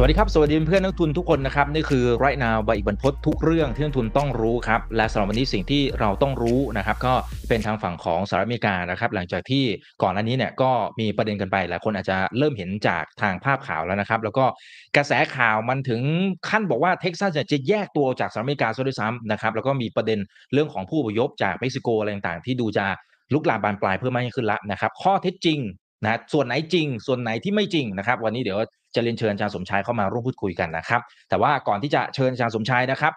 สวัสดีครับ สวัสดีเพื่อนนักทุนทุกคนนะครับ นี่คือไรนาวใบอีกบรรพททุกเรื่องที่นักทุนต้องรู้ครับ และสำหรับวันนี้สิ่งที่เราต้องรู้นะครับ ก็เป็นทางฝั่งของสหรัฐอเมริกานะครับ หลังจากที่ก่อนหน้านี้เนี่ยก็มีประเด็นกันไปหลายคนอาจจะเริ่มเห็นจากทางภาพข่าวแล้วนะครับ แล้วก็กระแสข่าวมันถึงขั้นบอกว่าเท็กซัสจะแยกตัวจากสหรัฐอเมริกาซะด้วยซ้ำนะครับแล้วก็มีประเด็นเรื่องของผู้อพยพจากเม็กซิโกอะไรต่างๆที่ดูจะลุกลามบานปลายเพิ่มมากขึ้นละนะครับข้อเท็จจริงนะส่วนไหนจริง ส่วนไหนที่ไม่จริงนะครับ วันนี้เดี๋ยว จะเรียนเชิญอาจารย์สมชายเข้ามาร่วมพูดคุยกันนะครับ แต่ว่าก่อนที่จะเชิญอาจารย์สมชายนะครับ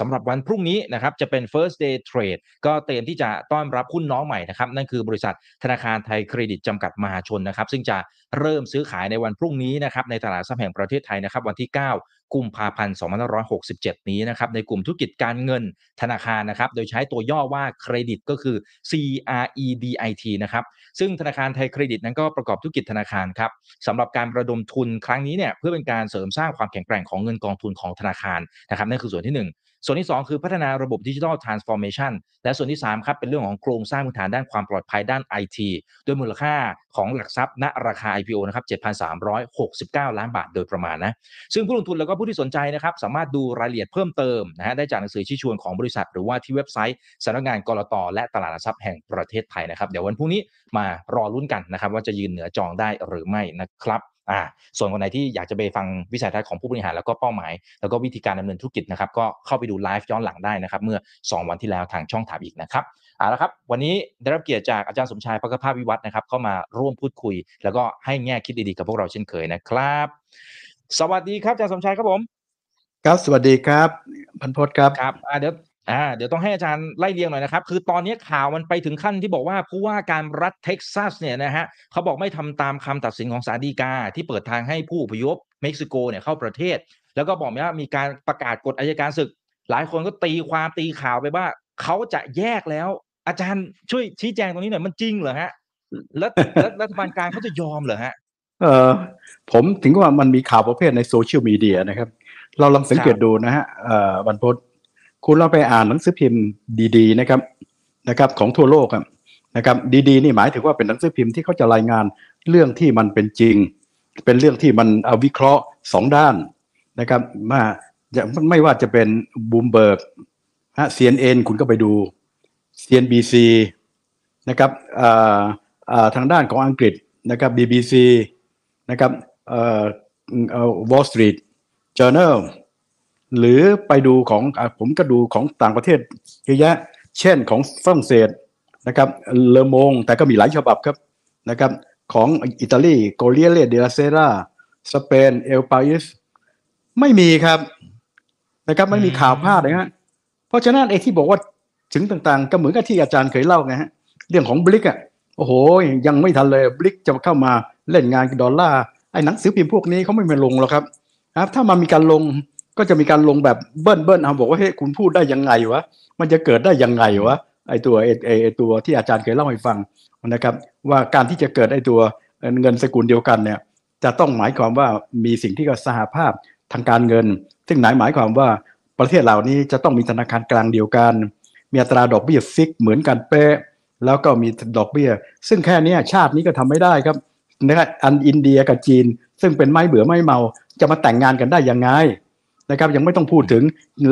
สำหรับวันพรุ่งนี้นะครับจะเป็น first day trade ก็เตรียมที่จะต้อนรับหุ้นน้องใหม่นะครับ นั่นคือบริษัทธนาคารไทยเครดิตจำกัดมหาชนนะครับ ซึ่งจะเริ่มซื้อขายในวันพรุ่งนี้นะครับในตลาดทรัพย์แห่งประเทศไทยนะครับ วันที่ 9 กุมภาพันธ์2567 นี้นะครับในกลุ่มธุรกิจการเงินธนาคารนะครับโดยใช้ตัวย่อว่าเครดิตก็คือ CREDIT นะครับซึ่งธนาคารไทยเครดิตนั้นก็ประกอบธุรกิจธนาคารครับสำหรับการระดมทุนครั้งนี้เนี่ยเพื่อเป็นการเสริมสร้างความแข็งแกร่งของเงินกองทุนของธนาคารนะครับนั่นคือส่วนที่ 1 ส่วนที่ 2 คือพัฒนาระบบดิจิทัลทรานส์ฟอร์เมชันและส่วนที่3ครับเป็นเรื่องของโครงสร้างพื้นฐานด้านความปลอดภัยด้าน IT โดยมูลค่าของหลักทรัพย์ณราคา IPO นะครับ7,369 ล้านบาทโดยประมาณนะซึ่งผู้ลงทุนแล้วก็ผู้ที่สนใจนะครับสามารถดูรายละเอียดเพิ่มเติมนะฮะได้จากหนังสือชี้ชวนของบริษัท หรือว่าที่เว็บไซต์สำนักงานกรตและตลาดหลักทรัพย์แห่งประเทศไทยนะครับเดี๋ยววันพรุ่งนี้มารอลุ้นกันนะครับว่าจะยืนเหนือจองได้หรือไม่นะครับ อ่าส่วนคนไหนที่อยากจะไปฟังวิสัยทัศน์ของผู้บริหารแล้วก็เป้าหมาย แล้วก็วิธีการดำเนินธุรกิจนะครับก็เข้าไปดูไลฟ์ย้อนหลังได้นะครับเมื่อ 2 วันที่แล้วทางช่องถามอีกนะครับเอาละครับวันนี้ได้รับเกียรติจากอาจารย์สมชายพักภาพวิวัฒน์นะครับเข้ามาร่วมพูดคุย แล้วก็ให้แง่คิดดีๆกับพวกเราเช่นเคยนะครับ สวัสดีครับอาจารย์สมชายครับผม ครับสวัสดีครับพันพศครับครับอ่าเดี๋ยว อ่าเดี๋ยวต้องให้อาจารย์ไล่เรียงหน่อยนะครับ คือตอนนี้ข่าวมันไปถึงขั้นที่บอกว่าผู้ว่าการรัฐเท็กซัสเนี่ยนะฮะเขาบอกไม่ทำตามคำตัดสินของศาลฎีกา ที่เปิดทางให้ผู้อพยพเม็กซิโกเนี่ยเข้าประเทศ แล้วก็บอกว่ามีการประกาศกฎอายการศึก หลายคนก็ตีความตีข่าวไปว่าเขาจะแยกแล้ว อาจารย์ช่วยชี้แจงตรงนี้หน่อยมันจริงเหรอฮะแล้วรัฐบาลกลางเขาจะยอมเหรอฮะเออผมถึงว่ามันมีข่าวประเภทในโซเชียลมีเดียนะครับ เราลองสังเกตดูนะฮะเอ่อวันพศ คุณเราไปอ่านหนังสือพิมพ์ดีๆนะครับนะครับ ของทั่วโลกนะครับ ดีๆนี่หมายถึงว่าเป็นหนังสือพิมพ์ที่เขาจะรายงานเรื่องที่มันเป็นจริง เป็นเรื่องที่มันเอาวิเคราะห์สองด้านนะครับมาไม่ว่าจะเป็นบูมเบิร์กฮะ CNN คุณก็ไปดู CNBC นะครับทางด้านของอังกฤษนะครับ BBC นะครับเอ่อ Wall Street Journal หรือไปดูของผมก็ดูของต่างประเทศเยอะแยะ เช่นของฝรั่งเศสนะครับเลอมงแต่ก็มีหลายฉบับครับนะครับของอิตาลีโกเลียเลเดลเซราสเปนเอลปาอิสไม่มีครับนะครับไม่มีข่าวพลาดนะฮะเพราะฉะนั้นไอ้ที่บอกว่าถึงต่างๆ ก็เหมือนกับที่อาจารย์เคยเล่าไงฮะเรื่องของบลิกอะโอ้โห ยังไม่ทันเลยบลิกจะเข้ามาเล่นงานดอลลาร์ไอ้หนังสือพิมพ์พวกนี้เขาไม่มาลงหรอกครับครับถ้ามันมีการลง ก็จะมีการลงแบบเบิ้ลเบิ้ลเอาบอกว่าเฮ้ยคุณพูดได้ยังไงวะมันจะเกิดได้ยังไงวะไอตัวไอไอตัวที่อาจารย์เคยเล่าให้ฟังนะครับว่าการที่จะเกิดไอตัวเงินสกุลเดียวกันเนี่ยจะต้องหมายความว่ามีสิ่งที่ก็สหภาพทางการเงิน ซึ่งหมายหมายความว่าประเทศเหล่านี้จะต้องมีธนาคารกลางเดียวกัน มีอัตราดอกเบี้ยฟิกเหมือนกันเป๊ะแล้วก็มีดอกเบี้ย ซึ่งแค่นี้ชาตินี้ก็ทำไม่ได้ครับนะครับอันอินเดียกับจีน ซึ่งเป็นไม้เบื่อไม่เมาจะมาแต่งงานกันได้ยังไง นะครับ ยังไม่ต้องพูดถึง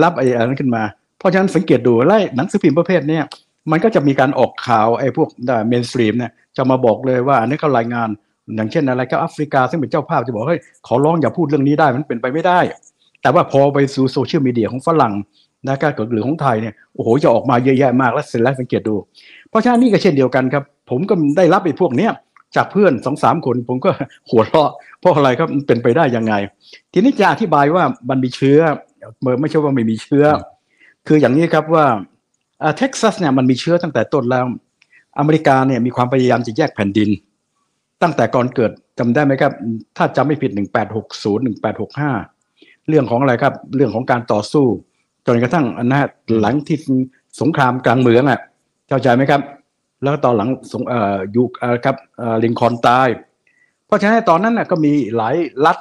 รับไอ้อะไรนั้นขึ้นมา เพราะฉะนั้นสังเกตดูไล่หนังสือพิมพ์ประเภทนี้มันก็จะมีการออกข่าวไอ้พวก mainstream เนี่ยจะมาบอกเลยว่าอันนี้เขารายงานอย่างเช่นอะไรก็แอฟริกาซึ่งเป็นเจ้าภาพจะบอกเฮ้ยขอร้องอย่าพูดเรื่องนี้ได้มันเป็นไปไม่ได้ แต่ว่าพอไปสู่โซเชียลมีเดียของฝรั่งนะครับหรือของไทยเนี่ยโอ้โหจะออกมาเยอะแยะมากแล้วเสร็จแล้วสังเกตดู เพราะฉะนั้นนี่ก็เช่นเดียวกันครับ ผมก็ได้รับไอ้พวกเนี้ย จากเพื่อนสองสามคนผมก็หัวเราะเพราะอะไรครับมันเป็นไปได้ยังไง ทีนี้จะอธิบายว่ามันมีเชื้อเมื่อไม่ใช่ว่าไม่มีเชื้อ คืออย่างนี้ครับว่าเท็กซัสเนี่ยมันมีเชื้อตั้งแต่ต้นแล้ว อเมริกาเนี่ยมีความพยายามจะแยกแผ่นดิน ตั้งแต่ก่อนเกิดจำได้ไหมครับ ถ้าจำไม่ผิด 1860 1865 เรื่องของอะไรครับ เรื่องของการต่อสู้จนกระทั่งนะหลังที่สงครามกลางเมืองอะเข้าใจไหมครับ แล้วตอนหลังสงออยุคเอ่อครับลิงคอนตาย เพราะฉะนั้นตอนนั้นนะก็มีหลายรัฐ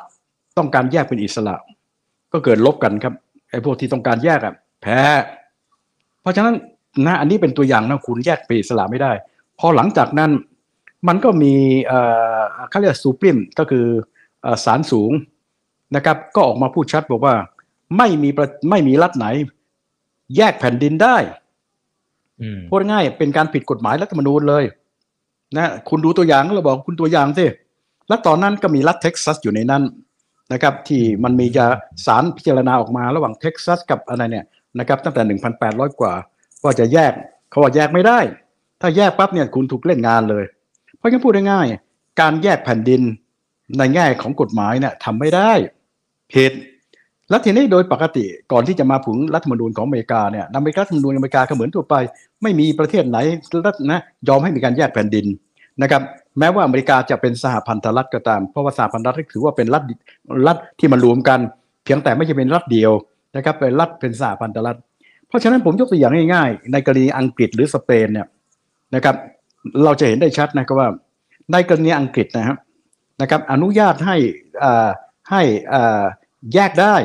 ต้องการแยกเป็นอิสระ ก็เกิดลบกันครับไอ้พวกที่ต้องการแยกอะแพ้ เพราะฉะนั้นนะอันนี้เป็นตัวอย่างนะคุณแยกเป็นอิสระไม่ได้ พอหลังจากนั้นมันก็มีเขาเรียกซูปริมก็คือเอ่อศาลสูงนะครับ ก็ออกมาพูดชัดบอกว่าไม่มีไม่มีรัฐไหน แยกแผ่นดินได้ พูดง่ายเป็นการผิดกฎหมายรัฐธรรมนูญเลย นะคุณดูตัวอย่างเราบอกคุณตัวอย่างสิแล้วตอนนั้นก็มีรัฐเท็กซัสอยู่ในนั้นนะครับ ที่มันมีจะสารพิจารณาออกมาระหว่างเท็กซัสกับอะไรเนี่ยนะครับ ตั้งแต่ 1,800 กว่าว่าจะแยกเขาว่าแยกไม่ได้ ถ้าแยกปั๊บเนี่ยคุณถูกเล่นงานเลย เพราะงั้นพูดง่ายๆการแยกแผ่นดินในแง่ของกฎหมายเนี่ยทำไม่ได้ผิด แล้วทีนี้โดยปกติก่อนที่จะมาผึงรัฐธรรมนูญของอเมริกาเนี่ยอเมริการัฐธรรมนูญอเมริกาก็เหมือนทั่วไป ไม่มีประเทศไหนรัฐนะยอมให้มีการแยกแผ่นดินนะครับแม้ว่าอเมริกาจะเป็นสหพันธรัฐก็ตาม เพราะว่าสหพันธรัฐถือว่าเป็นรัฐรัฐที่มารวมกัน เพียงแต่ไม่ใช่เป็นรัฐเดียวนะครับเป็นรัฐเป็นสหพันธรัฐ เพราะฉะนั้นผมยกตัวอย่างง่ายๆ ในกรณีอังกฤษหรือสเปนเนี่ยนะครับเราจะเห็นได้ชัดนะครับว่า ในกรณีอังกฤษนะครับนะครับอนุญาตให้อ่าให้อ่าแยกได้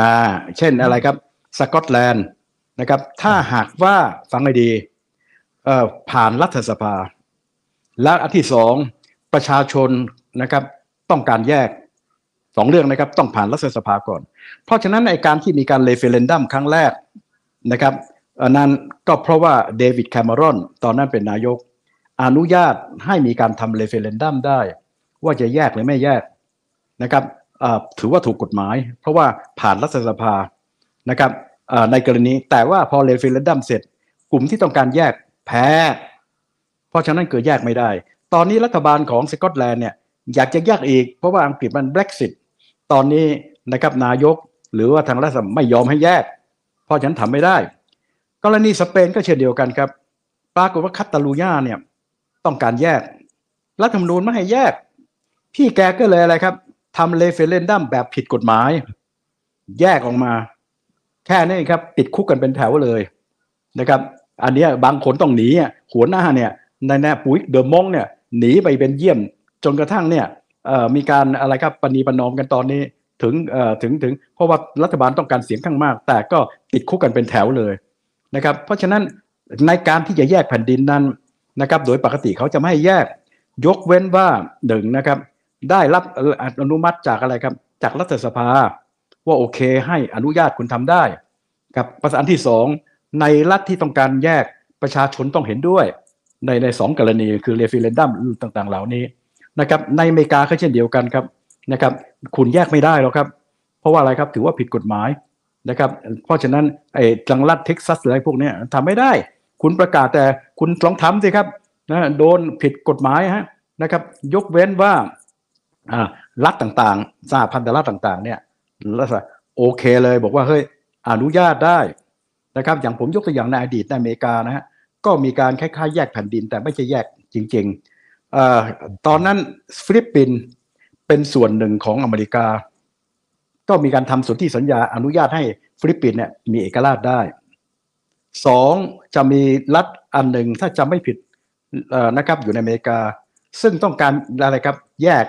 อ่าเช่นอะไรครับสกอตแลนด์นะครับ ถ้าหากว่าฟังให้ดีเอ่อผ่านรัฐสภา และอันที่สองประชาชนนะครับ ต้องการแยกสองเรื่องนะครับ ต้องผ่านรัฐสภาก่อน เพราะฉะนั้นในการที่มีการเลเฟเรนดัมครั้งแรกนะครับนั้นก็เพราะว่าเดวิดแคม e รอนตอนนั้นเป็นนายก อนุญาตให้มีการทำ referendum ได้ ว่าจะแยกหรือไม่แยกนะครับ ถือว่าถูกกฎหมาย เพราะว่าผ่านรัฐสภานะครับในกรณีแต่ว่าพอ referendum เสร็จ กลุ่มที่ต้องการแยกแพ้ เพราะฉะนั้นเกิดแยกไม่ได้ ตอนนี้รัฐบาลของสกอตแลนด์เนี่ยอยากจะแยกอีก เพราะว่าอังกฤษมัน Brexit ตตอนนี้นะครับนายกหรือว่าทางรัฐไม่ยอมให้แยก เพราะฉะนั้นทำไม่ได้ กรณีสเปนก็เช่นเดียวกันครับ ปรากฏว่าคัตตาลูญาเนี่ยต้องการแยก รัฐธรรมนูญไม่ให้แยก พี่แกก็เลยอะไรครับ ทำเลเฟเรนดัมแบบผิดกฎหมาย แยกออกมา แค่นี้ครับ ติดคุกกันเป็นแถวเลยนะครับ อันนี้บางคนต้องหนีหัวหน้าเนี่ยในแนปุ๋ยเดอะมงเนี่ยหนีไปเป็นเยี่ยม จนกระทั่งเนี่ยมีการอะไรครับปณีปนอมกันตอนนี้ถึงถึงถึงเพราะว่ารัฐบาลต้องการเสียงข้างมาก แต่ก็ติดคุกกันเป็นแถวเลยนะครับ เพราะฉะนั้นในการที่จะแยกแผ่นดินนั้นนะครับ โดยปกติเขาจะไม่ให้แยก ยกเว้นว่าหนึ่งนะครับ ได้รับอนุมัติจากอะไรครับ จากรัฐสภา ว่าโอเคให้อนุญาตคุณทำได้ครับประการที่สองในรัฐที่ต้องการแยกประชาชนต้องเห็นด้วย ในในสองกรณีคือเรฟิเรนดัมต่างๆ เหล่านี้นะครับ ในอเมริกาก็เช่นเดียวกันครับนะครับ คุณแยกไม่ได้หรอกครับ เพราะว่าอะไรครับถือว่าผิดกฎหมายนะครับ เพราะฉะนั้นไอ้จังรัฐเท็กซัสอะไรพวกนี้ยทำไม่ได้ คุณประกาศแต่คุณลองทำสิครับนะโดนผิดกฎหมายฮะนะครับ ยกเว้นว่า รัฐต่างๆ สหพันธรัฐต่างๆ เนี่ยรัฐโอเคเลยบอกว่าเฮ้ยอนุญาตได้นะครับอย่างผมยกตัวอย่างในอดีตในอเมริกานะฮะก็มีการคล้ายๆแยกแผ่นดินแต่ไม่ใช่แยกจริงๆอตอนนั้นฟิลิปปินส์เป็นส่วนหนึ่งของอเมริกา ก็มีการทำสนธิสัญญาอนุญาตให้ฟิลิปปินส์เนี่ยมีเอกราชได้สองจะมีรัฐอันหนึ่งถ้าจำไม่ผิดนะครับอยู่ในอเมริกา ซึ่งต้องการอะไรครับแยก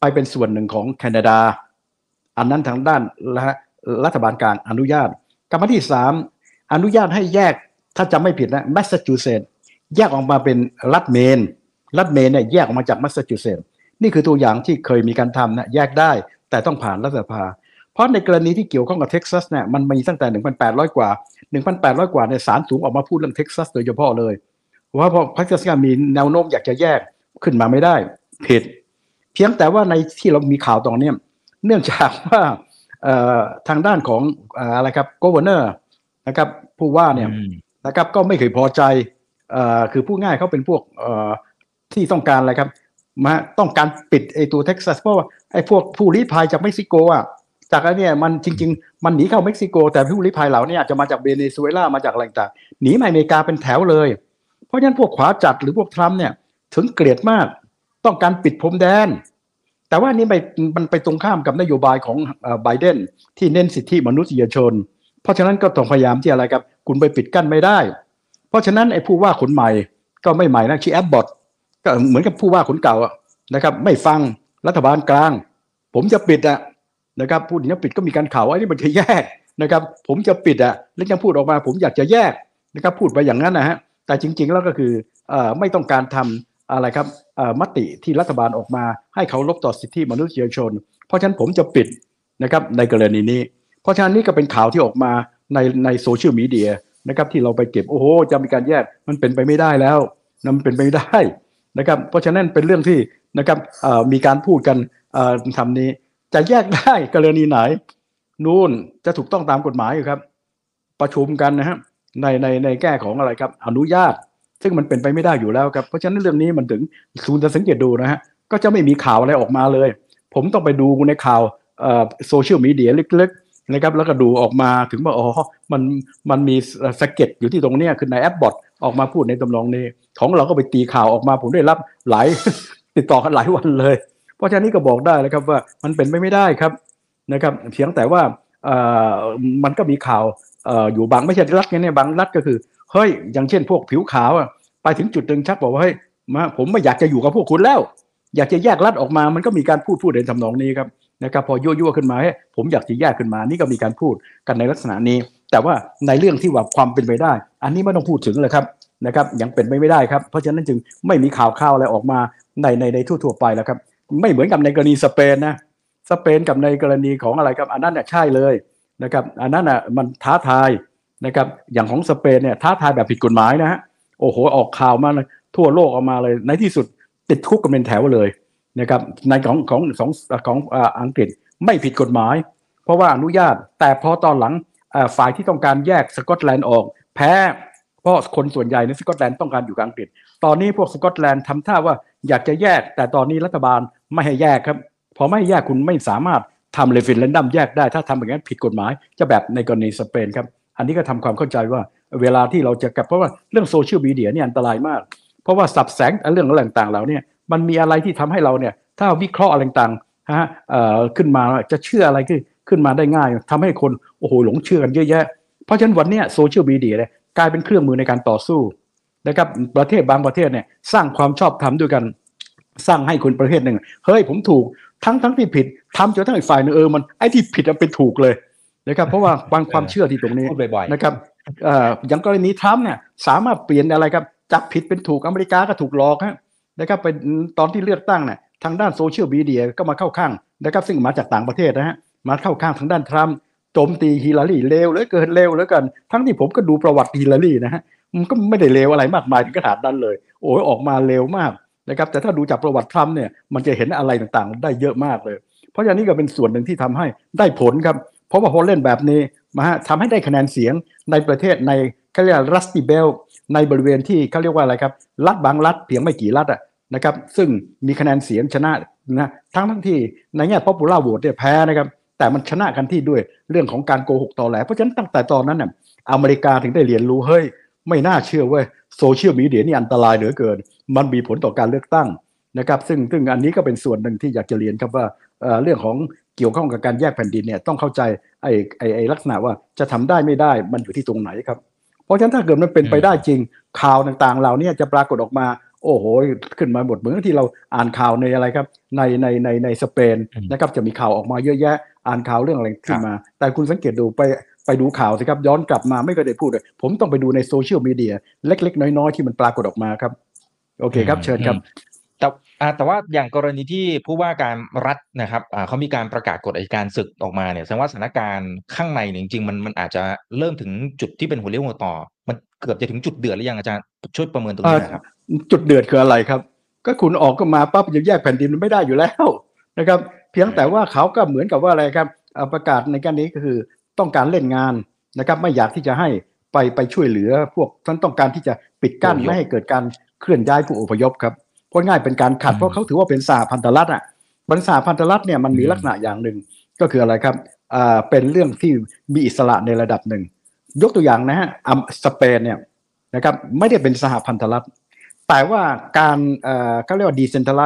ไปเป็นส่วนหนึ่งของแคนาดา อันนั้นทางด้านรัฐบาลกลางอนุญาตกรณีที่สามอนุญาตให้แยกถ้าจำไม่ผิดนะแมสซาชูเซตส์แยกออกมาเป็นรัฐเมนรัฐเมนเนี่ยแยกออกมาจากแมสซาชูเซตส์นี่คือตัวอย่างที่เคยมีการทำนะแยกได้ แต่ต้องผ่านรัฐสภา เพราะในกรณีที่เกี่ยวข้องกับเท็กซัสเนี่ยมันมีตั้งแต่ 1,800 กว่า 1,800 กว่าเนี่ยศาลสูงออกมาพูดเรื่องเท็กซัสโดยเฉพาะเลยว่าพอเท็กซัสมีแนวโน้มอยากจะแยกขึ้นมาไม่ได้ผิด เพียงแต่ว่าในที่เรามีข่าวตรงนี้เนื่องจากว่าทางด้านของอะไรครับก o วเนอร์นะครับผู้ว่าเนี่ยนะครับก็ไม่เคยพอใจคือผู้ว่าเขาเป็นพวกที่ต้องการอะไรครับมาต้องการปิดไอตัวเท็กซัสเพราะว่าไอพวกผู้ลี้ภัยจากเม็กซิโกอะจากอันนี้มันจริง ๆ มันหนีเข้าเม็กซิโก แต่ผู้ลี้ภัยเหล่านี้อาจจะมาจากเบเนซุเอลามาจากอะไรต่างหนีมาอเมริกาเป็นแถวเลย เพราะฉะนั้นพวกขวาจัดหรือพวกทรัมป์เนี่ยถึงเกลียดมาก ต้องการปิดพรมแดน แต่ว่านี่ไปมันไปตรงข้ามกับนโยบายของไบเดนที่เน้นสิทธิมนุษยชน เพราะฉะนั้นก็ต้องพยายามที่อะไรครับ คุณไปปิดกั้นไม่ได้ เพราะฉะนั้นไอ้ผู้ว่าคนใหม่ก็ไม่ใหม่นะชื่อแอปบอทก็เหมือนกับผู้ว่าคนเก่านะครับ ไม่ฟังรัฐบาลกลาง ผมจะปิดอะนะครับพูดอย่างนี้ปิดก็มีการข่าวไอ้นี่มันจะแยกนะครับ ผมจะปิดอะแล้วยังพูดออกมา ผมอยากจะแยกนะครับ พูดไปอย่างนั้นนะฮะแต่จริง ๆ แล้วก็คืออไม่ต้องการทำอะไรครับ มติที่รัฐบาลออกมา ให้เขารบต่อสิทธิมนุษยชน เพราะฉะนั้นผมจะปิดนะครับในกรณีนี้ เพราะฉะนั้นนี่ก็เป็นข่าวที่ออกมาในในโซเชียลมีเดียนะครับที่เราไปเก็บโอ้โหจะมีการแยกมันเป็นไปไม่ได้แล้วนะมันเป็นไปไม่ได้นะครับเพราะฉะนั้นเป็นเรื่องที่นะครับมีการพูดกันเอ่อทำนี้ จะแยกได้กรณีไหน นู่นจะถูกต้องตามกฎหมายอยู่ครับ ประชุมกันนะฮะในในในแก้ของอะไรครับ อนุญาต ซึ่งมันเป็นไปไม่ได้อยู่แล้วครับ เพราะฉะนั้นเรื่องนี้มันถึงศูนย์จะสังเกตดูนะฮะก็จะไม่มีข่าวอะไรออกมาเลย ผมต้องไปดูในข่าวโซเชียลมีเดียเลึกๆนะครับแล้วก็ดูออกมาถึงว่าอ๋อมันมันมีสะเก็ตอยู่ที่ตรงเนี้ยคือในแอปบอทออกมาพูดในตำนองนี้ ของเราก็ไปตีข่าวออกมาผมได้รับหลายติดต่อกันหลายวันเลย เพราะฉะนั้นนี่ก็บอกได้เลยครับว่ามันเป็นไปไม่ได้ครับนะครับเพียงแต่ว่ามันก็มีข่าวเอ่ออยู่บางไม่ใช่รัฐเนี่ยบางรัฐก็คือ เฮ้ย อย่างเช่นพวกผิวขาวอะไปถึงจุดหนึ่งชักบอกว่าเฮ้ยมาผมไม่อยากจะอยู่กับพวกคุณแล้ว อยากจะแยกรัฐออกมา มันก็มีการพูดพูดในทำนองนี้ครับนะครับพอยั่วๆขึ้นมาให้ผมอยากจะแยกขึ้นมา นี่ก็มีการพูดกันในลักษณะนี้ แต่ว่าในเรื่องที่ว่าความเป็นไปได้ อันนี้ไม่ต้องพูดถึงเลยครับนะครับยังเป็นไปไม่ได้ครับ เพราะฉะนั้นจึงไม่มีข่าวข่าวอะไรออกมาในในในทั่วๆไปแล้วครับ ไม่เหมือนกับในกรณีสเปนนะสเปนกับในกรณีของอะไรครับ อันนั้นน่ะใช่เลยนะครับ อันนั้นน่ะมันท้าทาย นะครับอย่างของสเปนเนี่ยท้าทายแบบผิดกฎหมายนะฮะโอ้โหออกข่าวมาเลยทั่วโลกออกมาเลย ในที่สุดติดคุกกันเป็นแถวเลยนะครับในของของของของอังกฤษไม่ผิดกฎหมาย เพราะว่าอนุญาตแต่พอตอนหลังฝ่ายที่ต้องการแยกสกอตแลนด์ออก แพ้เพราะคนส่วนใหญ่ในสกอตแลนด์ต้องการอยู่กับอังกฤษ ตอนนี้พวกสกอตแลนด์ทำท่าว่าอยากจะแยก แต่ตอนนี้รัฐบาลไม่ให้แยกครับ พอไม่แยกคุณไม่สามารถทำ referendum แยกได้ ถ้าทำอย่างนั้นผิดกฎหมาย จะแบบในกรณีสเปนครับ อันนี้ก็ทำความเข้าใจว่าเวลาที่เราจะกับเพราะว่าเรื่องโซเชียลมีเดียเนี่ยอันตรายมาก เพราะว่าศัพท์แสงเรื่องอะไรต่างๆเหล่านี้มันมีอะไรที่ทำให้เราเนี่ยถ้าวิเคราะห์อะไรต่างๆฮะขึ้นมาจะเชื่ออะไรขึ้นขึ้นมาได้ง่ายทำให้คนโอ้โหหลงเชื่อกันเยอะแยะ เพราะฉะนั้นวันนี้โซเชียลมีเดียเนี่ยกลายเป็นเครื่องมือในการต่อสู้นะครับประเทศบางประเทศเนี่ยสร้างความชอบธรรมด้วยกัน สร้างให้คนประเทศหนึ่งเฮ้ยผมถูกทั้งทั้งที่ผิดทำจนทั้งอีกฝ่ายนึงเออมันไอ้ที่ผิดมันเป็นถูกเลย นะครับเพราะว่าบางความเชื่อที่ตรงนี้พูดบ่อยๆนะครับอย่างกรณีทรัมป์เนี่ยสามารถเปลี่ยนอะไรครับจับผิดเป็นถูกอเมริกาก็ถูกหลอกฮะนะครับไปตอนที่เลือกตั้งเนี่ยทางด้านโซเชียลมีเดียก็มาเข้าข้างนะครับซึ่งมาจากต่างประเทศนะฮะมาเข้าข้างทางด้านทรัมป์โจมตีฮิลลารีเลวเหลือเกินเลวเหลือเกินทั้งที่ผมก็ดูประวัติฮิลลารีนะฮะมันก็ไม่ได้เลวอะไรมากมายถึงขนาดนั้นเลย โอ้ยออกมาเลวมากนะครับแต่ถ้าดูจากประวัติทรัมป์เนี่ยมันจะเห็นอะไรต่างๆ ได้เยอะมากเลย เพราะฉะนั้นนี่ก็เป็นส่วนหนึ่งที่ทำให้ได้ผลครับ เพราะว่าพอเล่นแบบนี้มาฮะทำให้ได้คะแนนเสียงในประเทศในเขาเรียกรัสติเบลในบริเวณที่เขาเรียกว่าอะไรครับ รัฐบางรัฐเพียงไม่กี่รัฐอะนะครับ ซึ่งมีคะแนนเสียงชนะนะทั้งทั้งที่ในแง่ popular vote เนี่ยแพ้นะครับแต่มันชนะกันที่ด้วยเรื่องของการโกหกตอแหลเพราะฉะนั้นตั้งแต่ตอนนั้นน่ะอเมริกาถึงได้เรียนรู้เฮ้ยไม่น่าเชื่อเว้ยโซเชียลมีเดียนี่อันตรายเหลือเกิน มันมีผลต่อการเลือกตั้ง นะครับซึ่งซึ่งอันนี้ก็เป็นส่วนหนึ่งที่อยากจะเรียนครับว่าเรื่องของเกี่ยวข้องกับการแยกแผ่นดินเนี่ยต้องเข้าใจไอ้ไอ้ไอ้ลักษณะว่าจะทำได้ไม่ได้มันอยู่ที่ตรงไหนครับ เพราะฉะนั้นถ้าเกิดมันเป็นไปได้จริงข่าวต่างๆเหล่านี้จะปรากฏออกมาโอ้โห ขึ้นมาหมดเหมือนที่เราอ่านข่าวในอะไรครับในในในในสเปนนะครับจะมีข่าวออกมาเยอะแยะ อ่านข่าวเรื่องอะไรขึ้นมา แต่คุณสังเกตดูไปไปดูข่าวสิครับย้อนกลับมาไม่เคยได้พูดเลยผมต้องไปดูในโซเชียลมีเดียเล็ก ๆ น้อยๆที่มันปรากฏออกมาครับ โอเคครับเชิญครับ แต่แต่ว่าอย่างกรณีที่ผู้ว่าการรัฐนะครับเขามีการประกาศกฎอัยการศึกออกมาเนี่ยแสดงว่าสถานการณ์ข้างในเนี่ยจริงๆมันมันอาจจะเริ่มถึงจุดที่เป็นหัวเลี้ยวหัวต่อ มันเกือบจะถึงจุดเดือดหรือยังอาจารย์ช่วยประเมินตรงนี้นะครับ จุดเดือดคืออะไรครับ ก็คุณออกก็มาปั๊บจะแยกแผ่นดินมันไม่ได้อยู่แล้วนะครับ เพียงแต่ว่าเขาก็เหมือนกับว่าอะไรครับประกาศในการนี้ก็คือต้องการเล่นงานนะครับไม่อยากที่จะให้ไปไปช่วยเหลือพวกท่านต้องการที่จะปิดกั้นไม่ให้เกิดการเคลื่อนย้ายผู้อพยพครับ เพราะง่ายเป็นการขัดเพราะเขาถือว่าเป็นสาพันธรัฐอะบรรษาพันธรัฐเนี่ยมันมีลักษณะอย่างหนึ่งก็คืออะไรครับอ่าเป็นเรื่องที่มีอิสระในระดับหนึ่ง ยกตัวอย่างนะฮะสเปนเนี่ยนะครับไม่ได้เป็นสหพันธรัฐแต่ว่าการเอ่อเขาเรียกว่าดีเซนทัลไล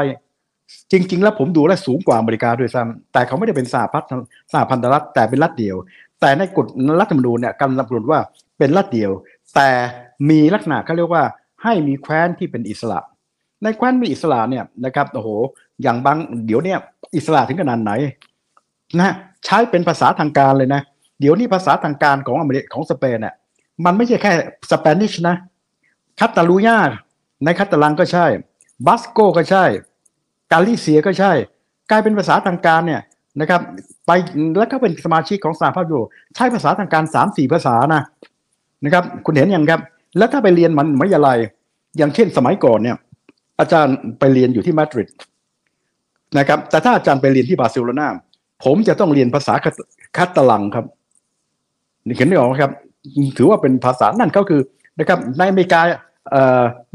จริง ๆ แล้วผมดูแลสูงกว่าอเมริกาด้วยซ้ำแต่เขาไม่ได้เป็นสหพันธสหพันธรัฐแต่เป็นรัฐเดียว แต่ในกฎรัฐธรรมนูญเนี่ยกำลังกำหนดว่าเป็นรัฐเดียว แต่มีลักษณะเขาเรียกว่าให้มีแคว้นที่เป็นอิสระ ในแคว้นมีอิสระเนี่ยนะครับโอ้โหอย่างบางเดี๋ยวเนี่ยอิสระถึงขนาดไหนนะใช้เป็นภาษาทางการเลยนะ เดี๋ยวนี้ภาษาทางการของอเมริกของสเปนเนี่ยมันไม่ใช่แค่สเปนิชนะคาตาลูญาในคาตาลังก็ใช่บัสโกก็ใช่ กาลิเซียก็ใช่ กลายเป็นภาษาทางการเนี่ยนะครับไปแล้วก็เป็นสมาชิกของสหภาพยุโรปใช้ภาษาทางการสามสี่ภาษานะนะครับ คุณเห็นยังครับ แล้วถ้าไปเรียนมันไม่ยาลัยอย่างเช่นสมัยก่อนเนี่ย อาจารย์ไปเรียนอยู่ที่มาดริดนะครับ แต่ถ้าอาจารย์ไปเรียนที่บาร์เซโลนาผมจะต้องเรียนภาษาคาตาลังครับนี่เห็นไม่ออกครับ ถือว่าเป็นภาษานั่นก็คือนะครับ ในอเมริกา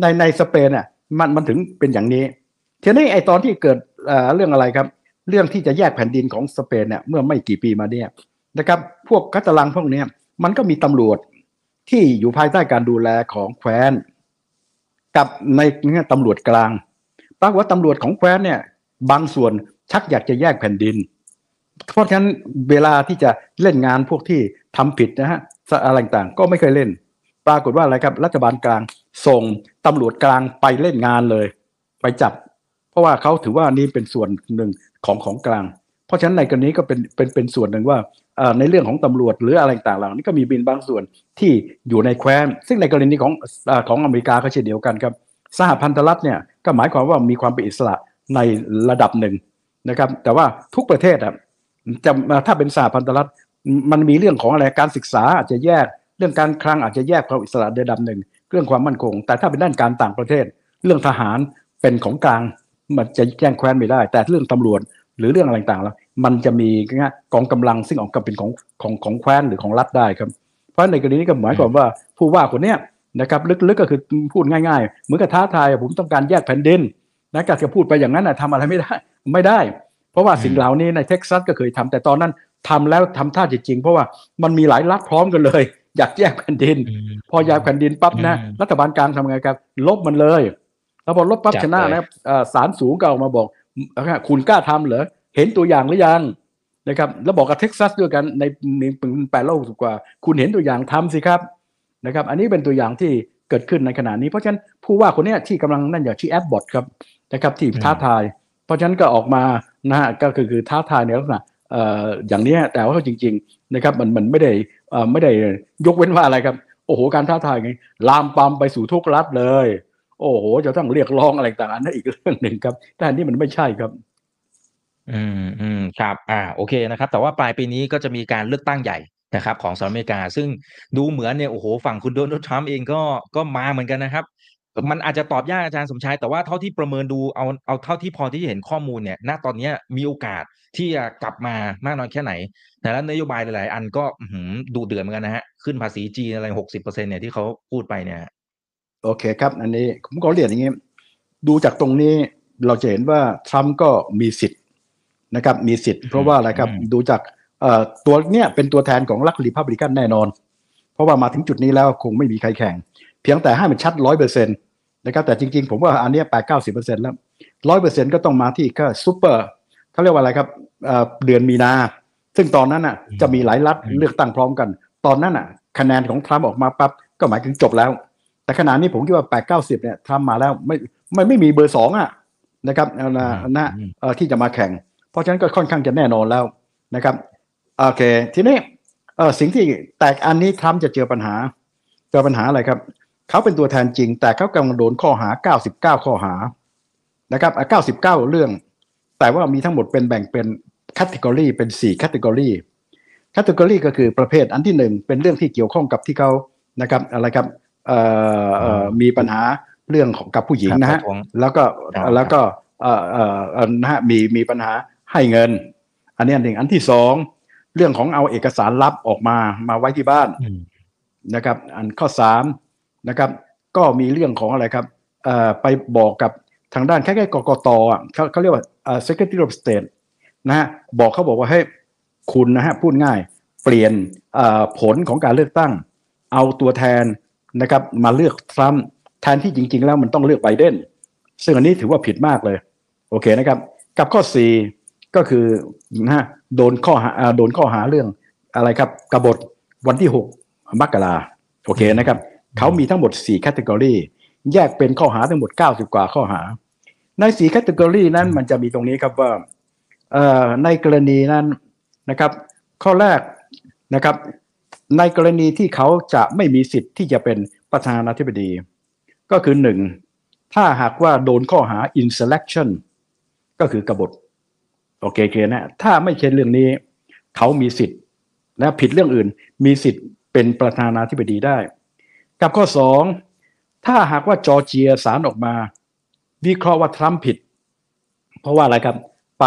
ในในสเปนเนี่ยมันมันถึงเป็นอย่างนี้ทีนี้ไอตอนที่เกิดเเรื่องอะไรครับ เรื่องที่จะแยกแผ่นดินของสเปนเนี่ยเมื่อไม่กี่ปีมาเนี่ยนะครับ พวกคาตาลังพวกนี้มันก็มีตำรวจที่อยู่ภายใต้การดูแลของแคว้น กับในเนี่ยตำรวจกลาง ปรากฏว่าตำรวจของแคว้นเนี่ย บางส่วนชักอยากจะแยกแผ่นดิน เพราะฉะนั้นเวลาที่จะเล่นงานพวกที่ทำผิดนะฮะอะไรต่างก็ไม่เคยเล่น ปรากฏว่าอะไรครับ รัฐบาลกลางส่งตำรวจกลางไปเล่นงานเลย ไปจับ เพราะว่าเขาถือว่านี่เป็นส่วนหนึ่งของของกลาง เพราะฉะนั้นในกรณีก็เป็นเป็นเป็นส่วนหนึ่งว่า ในเรื่องของตำรวจหรืออะไรต่างๆเหล่านี้ก็มีบินบางส่วนที่อยู่ในแคว้น ซึ่งในกรณีของของอเมริกาก็เช่นเดียวกันครับสหพันธรัฐเนี่ยก็หมายความว่ามีความเป็นอิสระในระดับหนึ่งนะครับ แต่ว่าทุกประเทศอะจะถ้าเป็นสหพันธรัฐมันมีเรื่องของอะไรการศึกษาอาจจะแยกเรื่องการคลังอาจจะแยกความอิสระระดับหนึ่งเรื่องความมั่นคง แต่ถ้าเป็นด้านการต่างประเทศ เรื่องทหารเป็นของกลางมันจะแย่งแคว้นไม่ได้ แต่เรื่องตำรวจหรือเรื่องอะไรต่างๆแล้ว มันจะมีกองกำลังซึ่งออกกับเป็นของของของแคว้นหรือของรัฐได้ครับ เพราะในกรณีนี้ก็หมายความว่าผู้ว่าคนเนี้ยนะครับลึกๆก็คือพูดง่ายๆเหมือนกับท้าทายผมต้องการแยกแผ่นดินนะการจะพูดไปอย่างนั้นนะทำอะไรไม่ได้ไม่ได้ เพราะว่าสิ่งเหล่านี้ในเท็กซัสก็เคยทำแต่ตอนนั้นทำแล้วทำท่าจริงเพราะว่ามันมีหลายรัฐพร้อมกันเลย อยากแยกแผ่นดิน พอแยกแผ่นดินปั๊บนะรัฐบาลกลางทำไงครับลบมันเลยแล้วพอลบปั๊บชนะนะศาลสูงก็ออกมาบอกคุณกล้าทำเหรอ เห็นตัวอย่างหรือยังนะครับแล้วบอกกับเท็กซัสด้วยกันในปีแปดโลกกว่า คุณเห็นตัวอย่างทำสิครับนะครับอันนี้เป็นตัวอย่างที่เกิดขึ้นในขณะนี้ เพราะฉะนั้นผู้ว่าคนนี้ที่กำลังนั่นอย่างที่แอปบอทครับนะครับที่ท้าทาย เพราะฉะนั้นก็ออกมานะฮะก็คือคือท้าทายในลักษณะเอ่ออย่างนี้แต่ว่าจริงๆนะครับมันมันไม่ได้เอ่อไม่ได้ยกเว้นว่าอะไรครับโอ้โหการท้าทายไงลามปามไปสู่ทุกรัฐเลย โอ้โหจะต้องเรียกร้องอะไรต่างๆอันนั้นอีกเรื่องหนึ่งครับแต่อันนี้มันไม่ใช่ครับ อืมอืมครับ อ่า โอเคนะครับ แต่ว่าปลายปีนี้ก็จะมีการเลือกตั้งใหญ่นะครับของสหรัฐอเมริกา ซึ่งดูเหมือนเนี่ยโอ้โหฝั่งคุณโดนัลด์ทรัมป์เองก็ก็มาเหมือนกันนะครับ มันอาจจะตอบยากอาจารย์สมชาย แต่ว่าเท่าที่ประเมินดูเอาเอาเท่าที่พอที่จะเห็นข้อมูลเนี่ยณตอนนี้มีโอกาสที่จะกลับมามากน้อยแค่ไหนแต่แล้วนโยบายหลาย ๆ อันก็ดูเดือดเหมือนกันนะฮะขึ้นภาษีจีนอะไรหกสิบเปอร์เซ็นเนี่ยที่เขาพูดไปเนี่ยโอเคครับ อันนี้ผมก็เรียนอย่างนี้ ดูจากตรงนี้เราจะเห็นว่าทรัมป์ก็มีสิทธิ์ นะครับมีสิทธิ์เพราะว่าอะไรครับดูจากตัวเนี้ยเป็นตัวแทนของรัฐรีพับลิกันแน่นอน เพราะว่ามาถึงจุดนี้แล้วคงไม่มีใครแข่ง เพียงแต่ให้มันชัดร้อยเปอร์เซ็นต์นะครับแต่จริงๆ ผมว่าอันนี้แปดเก้าสิบเปอร์เซ็นต์แล้วร้อยเปอร์เซ็นต์ก็ต้องมาที่ก็ซูเปอร์เขาเรียกว่าอะไรครับเดือนมีนา ซึ่งตอนนั้นอะจะมีหลายรัฐเลือกตั้งพร้อมกัน ตอนนั้นอะคะแนนของทรัมป์ออกมาปั๊บก็หมายถึงจบแล้ว แต่ขณะนี้ผมคิดว่าแปดเก้าสิบเนี่ยทรัมป์มาแล้วไม่ไม่ไม่มีเบอร์สองอะนะครับนะนะที่จะมาแข่ง เพราะฉะนั้นก็ค่อนข้างจะแน่นอนแล้วนะครับโอเค ทีนี้เออสิ่งที่แตกอันนี้ทรัมป์จะเจอปัญหา เจอปัญหาอะไรครับ เขาเป็นตัวแทนจริง แต่เขากำลังโดนข้อหา 99 ข้อหานะครับ99 เรื่อง แต่ว่ามีทั้งหมดเป็นแบ่งเป็น category เป็น4 category category ก็คือประเภทอันที่หนึ่งเป็นเรื่องที่เกี่ยวข้องกับที่เขานะครับอะไรครับเอ่อมีปัญหาเรื่องของกับผู้หญิงนะฮะแล้วก็แล้วก็เอ่อเอ่อนะฮะมีมีปัญหา ให้เงิน อันนี้อันหนึ่งอันที่สองเรื่องของเอาเอกสารลับออกมามาไว้ที่บ้านนะครับ อันข้อสามนะครับ ก็มีเรื่องของอะไรครับเอ่อไปบอกกับทางด้านแค่แค่กกตอะเขาเขาเรียกว่าเอ่อ secretary of state นะฮะบอกเขาบอกว่าให้คุณนะฮะพูดง่าย เปลี่ยนผลของการเลือกตั้ง เอาตัวแทนนะครับมาเลือกทรัมป์แทนที่จริง ๆ แล้วมันต้องเลือกไบเดนซึ่งอันนี้ถือว่าผิดมากเลย โอเคนะครับ กับข้อสี่ ก็คือนะโดนข้อหาโดนข้อหาเรื่องอะไรครับกบฏวันที่หกมกราโอเคนะครับ เขามีทั้งหมดสี่ category แยกเป็นข้อหาทั้งหมดเก้าสิบกว่าข้อหา ในสี่ category นั้นมันจะมีตรงนี้ครับว่าในกรณีนั้นนะครับ ข้อแรกนะครับ ในกรณีที่เขาจะไม่มีสิทธิ์ที่จะเป็นประธานาธิบดี ก็คือหนึ่งถ้าหากว่าโดนข้อหา insurrection ก็คือกบฏ โอเคเคลียร์นะถ้าไม่เช่นเรื่องนี้ เขามีสิทธิ์และผิดเรื่องอื่น มีสิทธิ์เป็นประธานาธิบดีได้ กับข้อสองถ้าหากว่าจอร์เจียสารออกมา วิเคราะห์ว่าทรัมป์ผิด เพราะว่าอะไรครับไป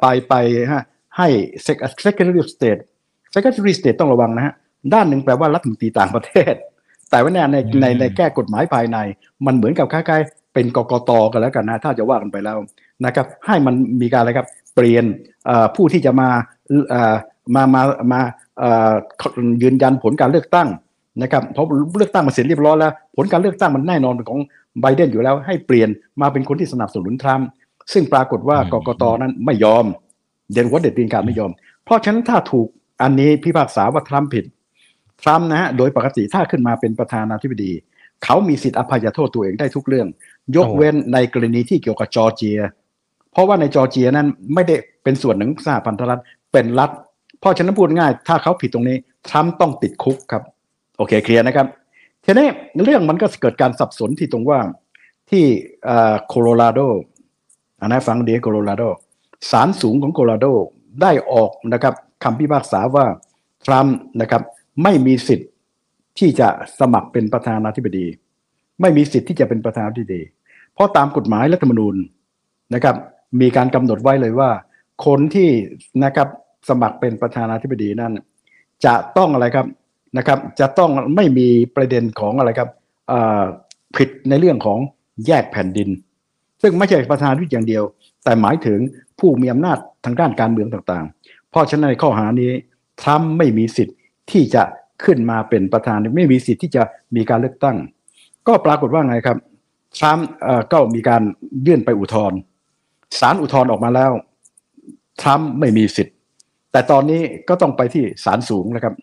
ไปไปฮะให้ Secretary of State Secretary of State ต้องระวังนะฮะด้านหนึ่งแปลว่ารัฐมนตรีต่างประเทศ แต่ว่าในในในแก้กฎหมายภายใน มันเหมือนกับคล้ายๆเป็นกกตกันแล้วกันนะ ถ้าจะว่ากันไปแล้ว นะครับให้มันมีการอะไรครับเปลี่ยนผู้ที่จะมามามามายืนยันผลการเลือกตั้งนะครับเพราะเลือกตั้งมาเสร็จเรียบร้อยแล้ว ผลการเลือกตั้งมันแน่นอนของไบเดนอยู่แล้วให้เปลี่ยนมาเป็นคนที่สนับสนุนทรัมป์ซึ่งปรากฏว่ากกตนั้นไม่ยอม เด่นหัวเด็ดตีนการไม่ยอม เพราะฉะนั้นถ้าถูกอันนี้พิพากษาว่าทรัมป์ผิดทรัมป์นะฮะโดยปกติถ้าขึ้นมาเป็นประธานาธิบดี เขามีสิทธิ์อภัยโทษตัวเองได้ทุกเรื่อง ยกเว้นในกรณีที่เกี่ยวกับจอร์เจีย เพราะว่าในจอร์เจียนั้นไม่ได้เป็นส่วนหนึ่งสหพันธรัฐเป็นรัฐ เพราะฉะนั้นพูดง่าย ถ้าเขาผิดตรงนี้ทรัมป์ต้องติดคุกครับ โอเคเคลียร์นะครับทีนี้เรื่องมันก็เกิดการสับสนที่ตรงว่าที่โคโลราโดอันนั้นฟังดีโคโลราโดศาลสูงของโคโลราโดได้ออกนะครับคำพิพากษาว่าทรัมป์นะครับไม่มีสิทธิ์ที่จะสมัครเป็นประธานาธิบดี ไม่มีสิทธิ์ที่จะเป็นประธานาธิบดี เพราะตามกฎหมายรัฐธรรมนูญนะครับ มีการกำหนดไว้เลยว่า คนที่นะครับสมัครเป็นประธานาธิบดีนั้นจะต้องอะไรครับนะครับ จะต้องไม่มีประเด็นของอะไรครับผิดในเรื่องของแยกแผ่นดิน ซึ่งไม่ใช่ประธานาธิบดีอย่างเดียว แต่หมายถึงผู้มีอำนาจทางด้านการเมืองต่างๆ เพราะฉะนั้นในข้อหานี้ทรัมป์ไม่มีสิทธิ์ที่จะขึ้นมาเป็นประธานไม่มีสิทธิ์ที่จะมีการเลือกตั้ง ก็ปรากฏว่าไงครับทรัมป์ก็มีการยื่นไปอุทธรณ์ ศาลอุทธรณ์ออกมาแล้วทรัมป์ไม่มีสิทธิ์ แต่ตอนนี้ก็ต้องไปที่ศาลสูงนะครับ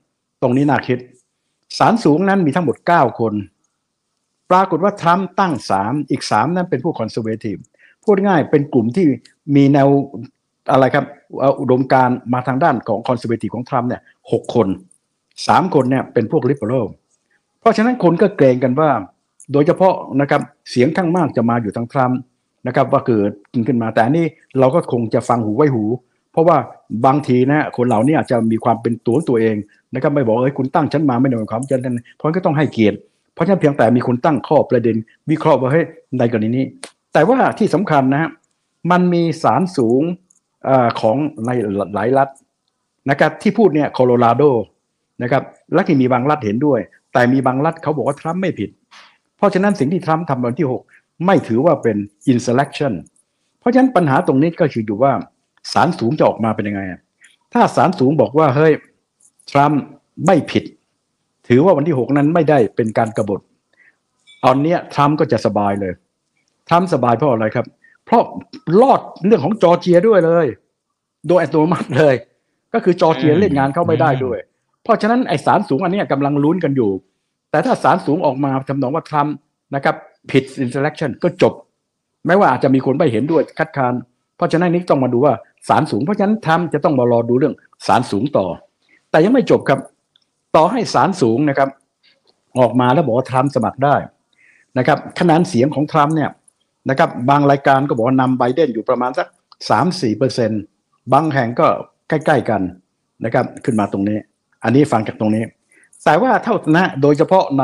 ตรงนี้น่าคิดศาลสูงนั้นมีทั้งหมด 9 คน ปรากฏว่าทรัมป์ตั้งสามอีกสามนั้นเป็นผู้ conservative พูดง่ายเป็นกลุ่มที่มีแนวอะไรครับอุดมการณ์มาทางด้านของ conservative ของทรัมป์เนี่ยหกคนสามคนเนี่ยเป็นพวก liberal เพราะฉะนั้นคนก็เกรงกันว่า โดยเฉพาะนะครับเสียงข้างมากจะมาอยู่ทางทรัมป์ นะครับว่าเกิดขึ้นมาแต่นี่เราก็คงจะฟังหูไว้หู เพราะว่าบางทีนะคนเหล่านี้อาจจะมีความเป็นตัวตัวเองนะครับไม่บอกเอ้ยคุณตั้งฉันมาไม่ได้หมายความฉันเพราะก็ต้องให้เกียรติเพราะฉะนั้นเพียงแต่มีคนตั้งข้อประเด็น วิเคราะห์ว่าเฮ้ยในกรณีนี้ แต่ว่าที่สำคัญนะมันมีสารสูงอของในหลายรัฐนะครับที่พูดเนี่ยโคโลราโดนะครับและที่มีบางรัฐเห็นด้วย แต่มีบางรัฐเขาบอกว่าทรัมป์ไม่ผิด เพราะฉะนั้นสิ่งที่ทรัมป์ทำวันที่6 ไม่ถือว่าเป็น insurrection เพราะฉะนั้นปัญหาตรงนี้ก็คืออยู่ว่าศาลสูงจะออกมาเป็นยังไง ถ้าศาลสูงบอกว่าเฮ้ยทรัมป์ไม่ผิด ถือว่าวันที่6นั้นไม่ได้เป็นการกรบฏตอนนี้ทรัมป์ก็จะสบายเลยทรัมป์สบายเพราะอะไรครับ เพราะรอดเรื่องของจอร์เจียด้วยเลย โดยอัตโนมัติเลย ก็คือจอร์เจียเล่นงานเข้าไม่ได้ด้วย เพราะฉะนั้นไอสารสูงอันนี้กำลังลุ้นกันอยู่ แต่ถ้าสารสูงออกมาทำนองว่าทรัมป์นะครับ ผิด insurrection ก็จบแม้ว่าอาจจะมีคนไม่เห็นด้วยคัดค้านเพราะฉะนั้นนี้ต้องมาดูว่าสารสูง เพราะฉะนั้นทรัมป์จะต้องมารอดูเรื่องสารสูงต่อ แต่ยังไม่จบครับ ต่อให้สารสูงนะครับ ออกมาแล้วบอกว่าทรัมป์สมัครได้นะครับคะแนนเสียงของทรัมป์เนี่ยนะครับบางรายการก็บอกว่านำไบเดนอยู่ประมาณสักสามสี่เปอร์เซ็นต์บางแห่งก็ใกล้ ๆ กันนะครับขึ้นมาตรงนี้ อันนี้ฟังจากตรงนี้แต่ว่าเท่านะโดยเฉพาะใน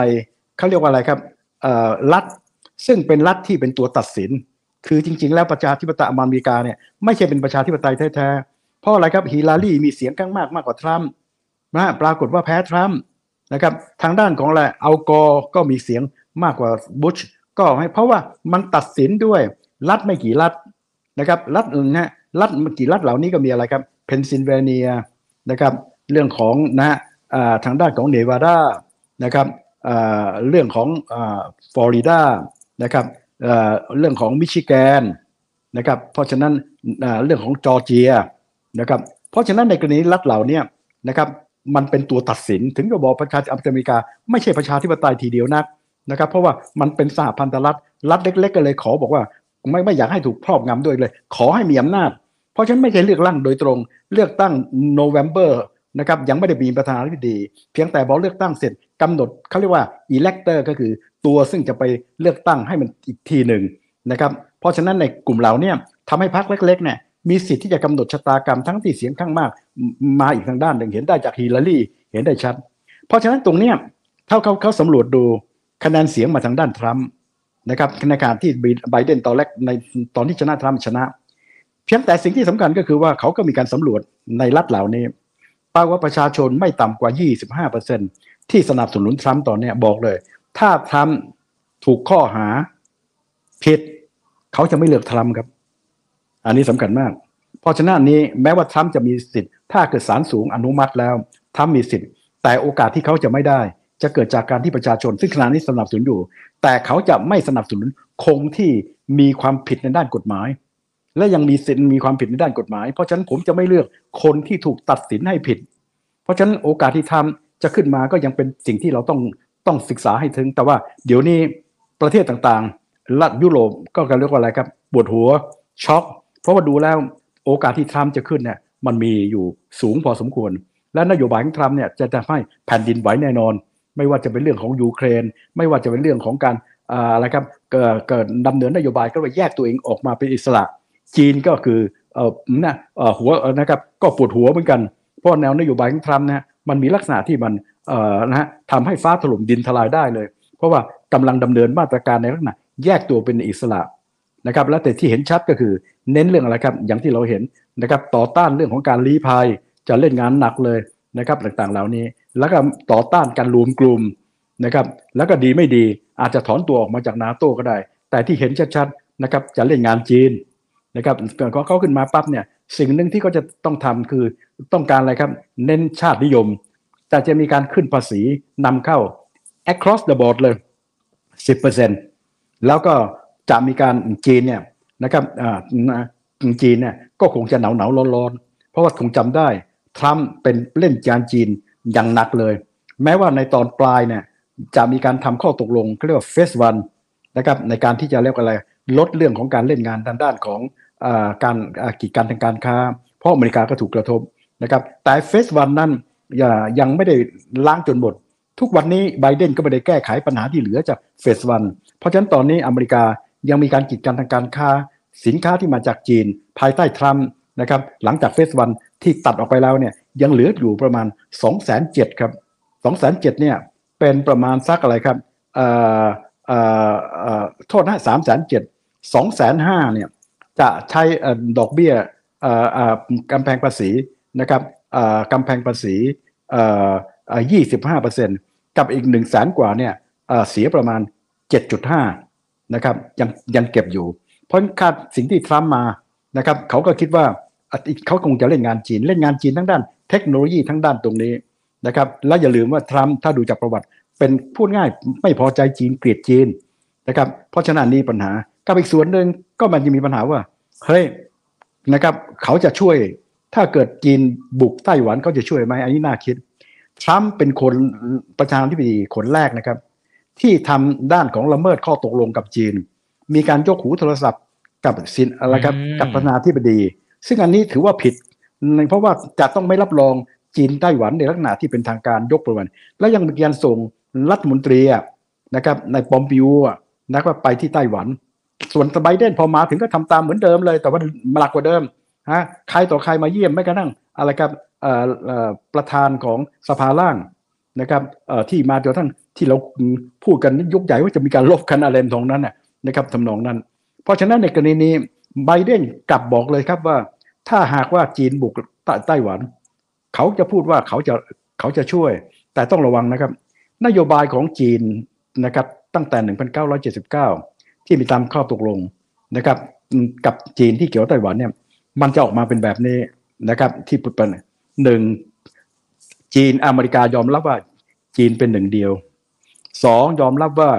เขาเรียกว่าอะไรครับรัฐ ซึ่งเป็นรัฐที่เป็นตัวตัดสิน คือจริง ๆ แล้วประชาธิปไตยอเมริกาเนี่ยไม่ใช่เป็นประชาธิปไตยแท้ๆเพราะอะไรครับฮิลลารีมีเสียงข้างมากมากกว่าทรัมป์นะปรากฏว่าแพ้ทรัมป์นะครับทางด้านของอะไรเอากอก็มีเสียงมากกว่าบุชก็ให้เพราะว่ามันตัดสินด้วยรัฐไม่กี่รัฐนะครับรัฐนะรัฐกี่รัฐเหล่านี้ก็มีอะไรครับเพนซิลเวเนียนะครับเรื่องของนะทางด้านของเนวาดานะครับเรื่องของฟลอริดา นะครับเรื่องของมิชิแกนนะครับเพราะฉะนั้นเรื่องของจอร์เจียนะครับเพราะฉะนั้นในกรณีรัฐเหล่านี้นะครับมันเป็นตัวตัดสินถึงจะบอกประชาธิปไตยอเมริกา ไม่ใช่ประชาธิปไตยทีเดียวนักนะครับ เพราะว่ามันเป็นสหพันธรัฐรัฐเล็กๆก็เลยขอบอกว่าไม่ไม่อยากให้ถูกครอบงำด้วยเลย ขอให้มีอำนาจ เพราะฉะนั้นไม่ใช่เลือกตั้งโดยตรง เลือกตั้งโนเวม ber นะครับยังไม่ได้มีประธานาธิบดี เพียงแต่บอกเลือกตั้งเสร็จกำหนดเขาเรียกว่า elector ก็คือ ตัวซึ่งจะไปเลือกตั้งให้มันอีกทีหนึ่งนะครับ เพราะฉะนั้นในกลุ่มเราเนี่ยทำให้พรรคเล็กๆเนี่ยมีสิทธิ์ที่จะกำหนดชะตากรรมทั้งที่เสียงข้างมากมาอีกทางด้านหนึ่งเห็นได้จากฮีลารีเห็นได้ชัด เพราะฉะนั้นตรงเนี้ยเท่าเขาเขาสำรวจดูคะแนนเสียงมาทางด้านทรัมป์นะครับในการที่ไบเดนตอนแรกในตอนที่ชนะทรัมป์ชนะ เพียงแต่สิ่งที่สำคัญก็คือว่าเขาก็มีการสำรวจในรัฐเหล่านี้ปรากว่าประชาชนไม่ต่ำกว่า 25%ที่สนับสนุนทรัมป์ตอนนี้บอกเลย ถ้าทรัมป์ถูกข้อหาผิดเขาจะไม่เลือกทรัมป์ครับ อันนี้สำคัญมาก เพราะฉะนั้นนี้แม้ว่าทรัมป์จะมีสิทธิ์ ถ้าเกิดศาลสูงอนุมัติแล้วทรัมป์มีสิทธิ์ แต่โอกาสที่เขาจะไม่ได้ จะเกิดจากการที่ประชาชน ซึ่งขณะนี้สนับสนุนอยู่ แต่เขาจะไม่สนับสนุนคงที่มีความผิดในด้านกฎหมาย และยังมีสิทธิ์มีความผิดในด้านกฎหมาย เพราะฉะนั้นผมจะไม่เลือกคนที่ถูกตัดสินให้ผิด เพราะฉะนั้นโอกาสที่ทำจะขึ้นมาก็ยังเป็นสิ่งที่เราต้อง ต้องศึกษาให้ถึง แต่ว่าเดี๋ยวนี้ประเทศต่างๆ รัฐยุโรปก็กันเรียกว่าอะไรครับปวดหัวช็อก เพราะว่าดูแล้วโอกาสที่ทรัมป์จะขึ้นเนี่ยมันมีอยู่สูงพอสมควร และนโยบายของทรัมป์เนี่ยจะทำให้แผ่นดินไหวแน่นอน ไม่ว่าจะเป็นเรื่องของยูเครน ไม่ว่าจะเป็นเรื่องของการอะไรครับเกิดดำเนินนโยบายก็ไปแยกตัวเองออกมาเป็นอิสระ จีนก็คือเออนะเออหัวนะครับก็ปวดหัวเหมือนกัน เพราะแนวนโยบายของทรัมป์นะมันมีลักษณะที่มัน นะฮะทำให้ฟ้าถล่มดินทลายได้เลย เพราะว่ากำลังดำเนินมาตรการในลักษณะแยกตัวเป็นอิสระนะครับและแต่ที่เห็นชัดก็คือเน้นเรื่องอะไรครับอย่างที่เราเห็นนะครับต่อต้านเรื่องของการลี้ภัยจะเล่นงานหนักเลยนะครับต่างๆเหล่านี้ แล้วก็ต่อต้านการรวมกลุ่มนะครับแล้วก็ดีไม่ดีอาจจะถอนตัวออกมาจากนาโต้ก็ได้ แต่ที่เห็นชัดๆนะครับจะเล่นงานจีนนะครับเขาเขาขึ้นมาปั๊บเนี่ยสิ่งหนึ่งที่เขาจะต้องทำคือต้องการอะไรครับเน้นชาตินิยม แต่จะมีการขึ้นภาษีนำเข้า across the board เลย 10%แล้วก็จะมีการจีนเนี่ยนะครับจีนเนี่ยก็คงจะหนาวหนาวร้อนร้อนเพราะว่าคงจำได้ทรัมป์เป็นเล่นจานจีนอย่างหนักเลย แม้ว่าในตอนปลายเนี่ยจะมีการทำข้อตกลงเรียกว่าเฟสวันนะครับในการที่จะเรียกอะไรลดเรื่องของการเล่นงานทางด้านของอการกีดกันทางการค้า เพราะอเมริกาก็ถูกกระทบนะครับแต่เฟสวันนั้น ยังไม่ได้ล้างจนหมด ทุกวันนี้ไบเดนก็ไม่ได้แก้ไขปัญหาที่เหลือจากเฟสวันเพราะฉะนั้นตอนนี้อเมริกายังมีการกีดกันทางการค้า สินค้าที่มาจากจีน ภายใต้ทรัมป์นะครับหลังจากเฟสวันที่ตัดออกไปแล้วเนี่ยยังเหลืออยู่ประมาณ2องแสนเจ็ดครับสองแสนเจ็ดเนี่ยเป็นประมาณสักอะไรครับเอ่อเอ่อเอ่อโทษนะสามแสนเจ็ดสองแสนห้าเนี่ยจะใช้ดอกเบี้ยเอ่อเอ่อกำแพงภาษีนะครับ กำแพงภาษีเอ่อยี่สิบห้าเปอร์เซ็นกับอีกหนึ่งแสนกว่าเนี่ยเสียประมาณเจ็ดจุดห้านะครับยังยังเก็บอยู่ เพราะคาดสิ่งที่ทรัมป์มานะครับเขาก็คิดว่าเขาคงจะเล่นงานจีนเล่นงานจีนทั้งด้าน เทคโนโลยีทั้งด้านตรงนี้นะครับและอย่าลืมว่าทรัมป์ถ้าดูจากประวัติเป็นพูดง่ายไม่พอใจจีนเกลียดจีนนะครับเพราะฉะนั้นนี่ปัญหากับอีกส่วนหนึ่งก็มันจะมีปัญหาว่าเฮ้ยนะครับเขาจะช่วย ถ้าเกิดจีนบุกไต้หวันเขาจะช่วยไหมอันนี้น่าคิดทรัมป์เป็นคนประธานาธิบดีคนแรกนะครับ ที่ทำด้านของละเมิดข้อตกลงกับจีน มีการยกหูโทรศัพท์กับสินอะไรครับกับประธานาธิบดี ซึ่งอันนี้ถือว่าผิด เพราะว่าจะต้องไม่รับรองจีนไต้หวันในลักษณะที่เป็นทางการยกประวันแล้วยังมีการส่งรัฐมนตรีนะครับในปอมปิวนะครับไปที่ไต้หวัน ส่วนไบเดนพอมาถึงก็ทำตามเหมือนเดิมเลย แต่ว่ามาหลักกว่าเดิม ฮะใครต่อใครมาเยี่ยมไม่กระทั่งอะไรครับประธานของสภาล่างนะครับที่มาจนทั้งที่เราพูดกันยกใหญ่ว่าจะมีการลบกันอะไรตรงนั้นนะครับทำนองนั้น เพราะฉะนั้นในกรณีนี้ไบเดนกลับบอกเลยครับว่า ถ้าหากว่าจีนบุกไต้หวัน เขาจะพูดว่าเขาจะเขาจะช่วย แต่ต้องระวังนะครับ นโยบายของจีนนะครับตั้งแต่ 1979 ที่มีตามข้อตกลงนะครับกับจีนที่เกี่ยวไต้หวันเนี่ย มันจะออกมาเป็นแบบนี้นะครับ ที่ปุดเป็นหนึ่งจีนอเมริกายอมรับว่าจีนเป็นหนึ่งเดียวสองยอมรับว่า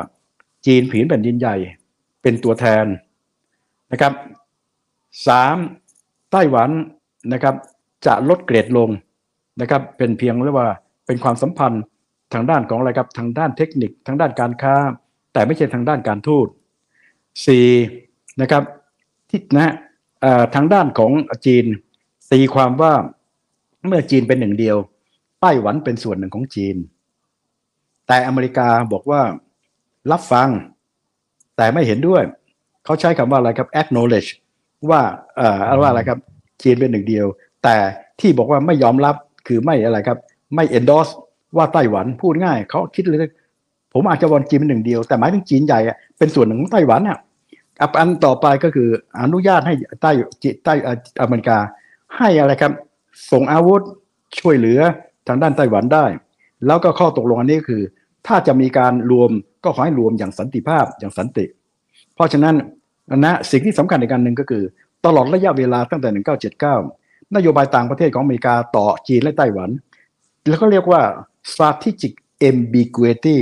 จีนผืนแผ่นดินใหญ่เป็นตัวแทนนะครับสามไต้หวันนะครับ จะลดเกรดลงนะครับ เป็นเพียงเรียกว่าเป็นความสัมพันธ์ทางด้านของอะไรครับทางด้านเทคนิคทางด้านการค้า แต่ไม่ใช่ทางด้านการทูต 4. นะครับที่นะ ทางด้านของจีนตีความว่าเมื่อจีนเป็นหนึ่งเดียว ไต้หวันเป็นส่วนหนึ่งของจีน แต่อเมริกาบอกว่ารับฟัง แต่ไม่เห็นด้วย เขาใช้คำว่าอะไรครับ acknowledge ว่าเอ่อว่าอะไรครับ จีนเป็นหนึ่งเดียว แต่ที่บอกว่าไม่ยอมรับคือไม่อะไรครับ ไม่ endorse ว่าไต้หวันพูดง่าย เขาคิดเลย ผมอาจจะวอนจีนเป็นหนึ่งเดียว แต่หมายถึงจีนใหญ่เป็นส่วนหนึ่งของไต้หวันอะ อันอันต่อไปก็คืออนุญาตให้ใต้จีใต้อเมริกา ให้อะไรครับ ส่งอาวุธช่วยเหลือทางด้านไต้หวันได้ แล้วก็ข้อตกลงอันนี้คือ ถ้าจะมีการรวมก็ขอให้รวมอย่างสันติภาพอย่างสันติ เพราะฉะนั้นนะสิ่งที่สำคัญในการหนึ่งก็คือ ตลอดระยะเวลาตั้งแต่ 1979 นโยบายต่างประเทศของอเมริกาต่อจีนและไต้หวัน แล้วก็เรียกว่า strategic ambiguity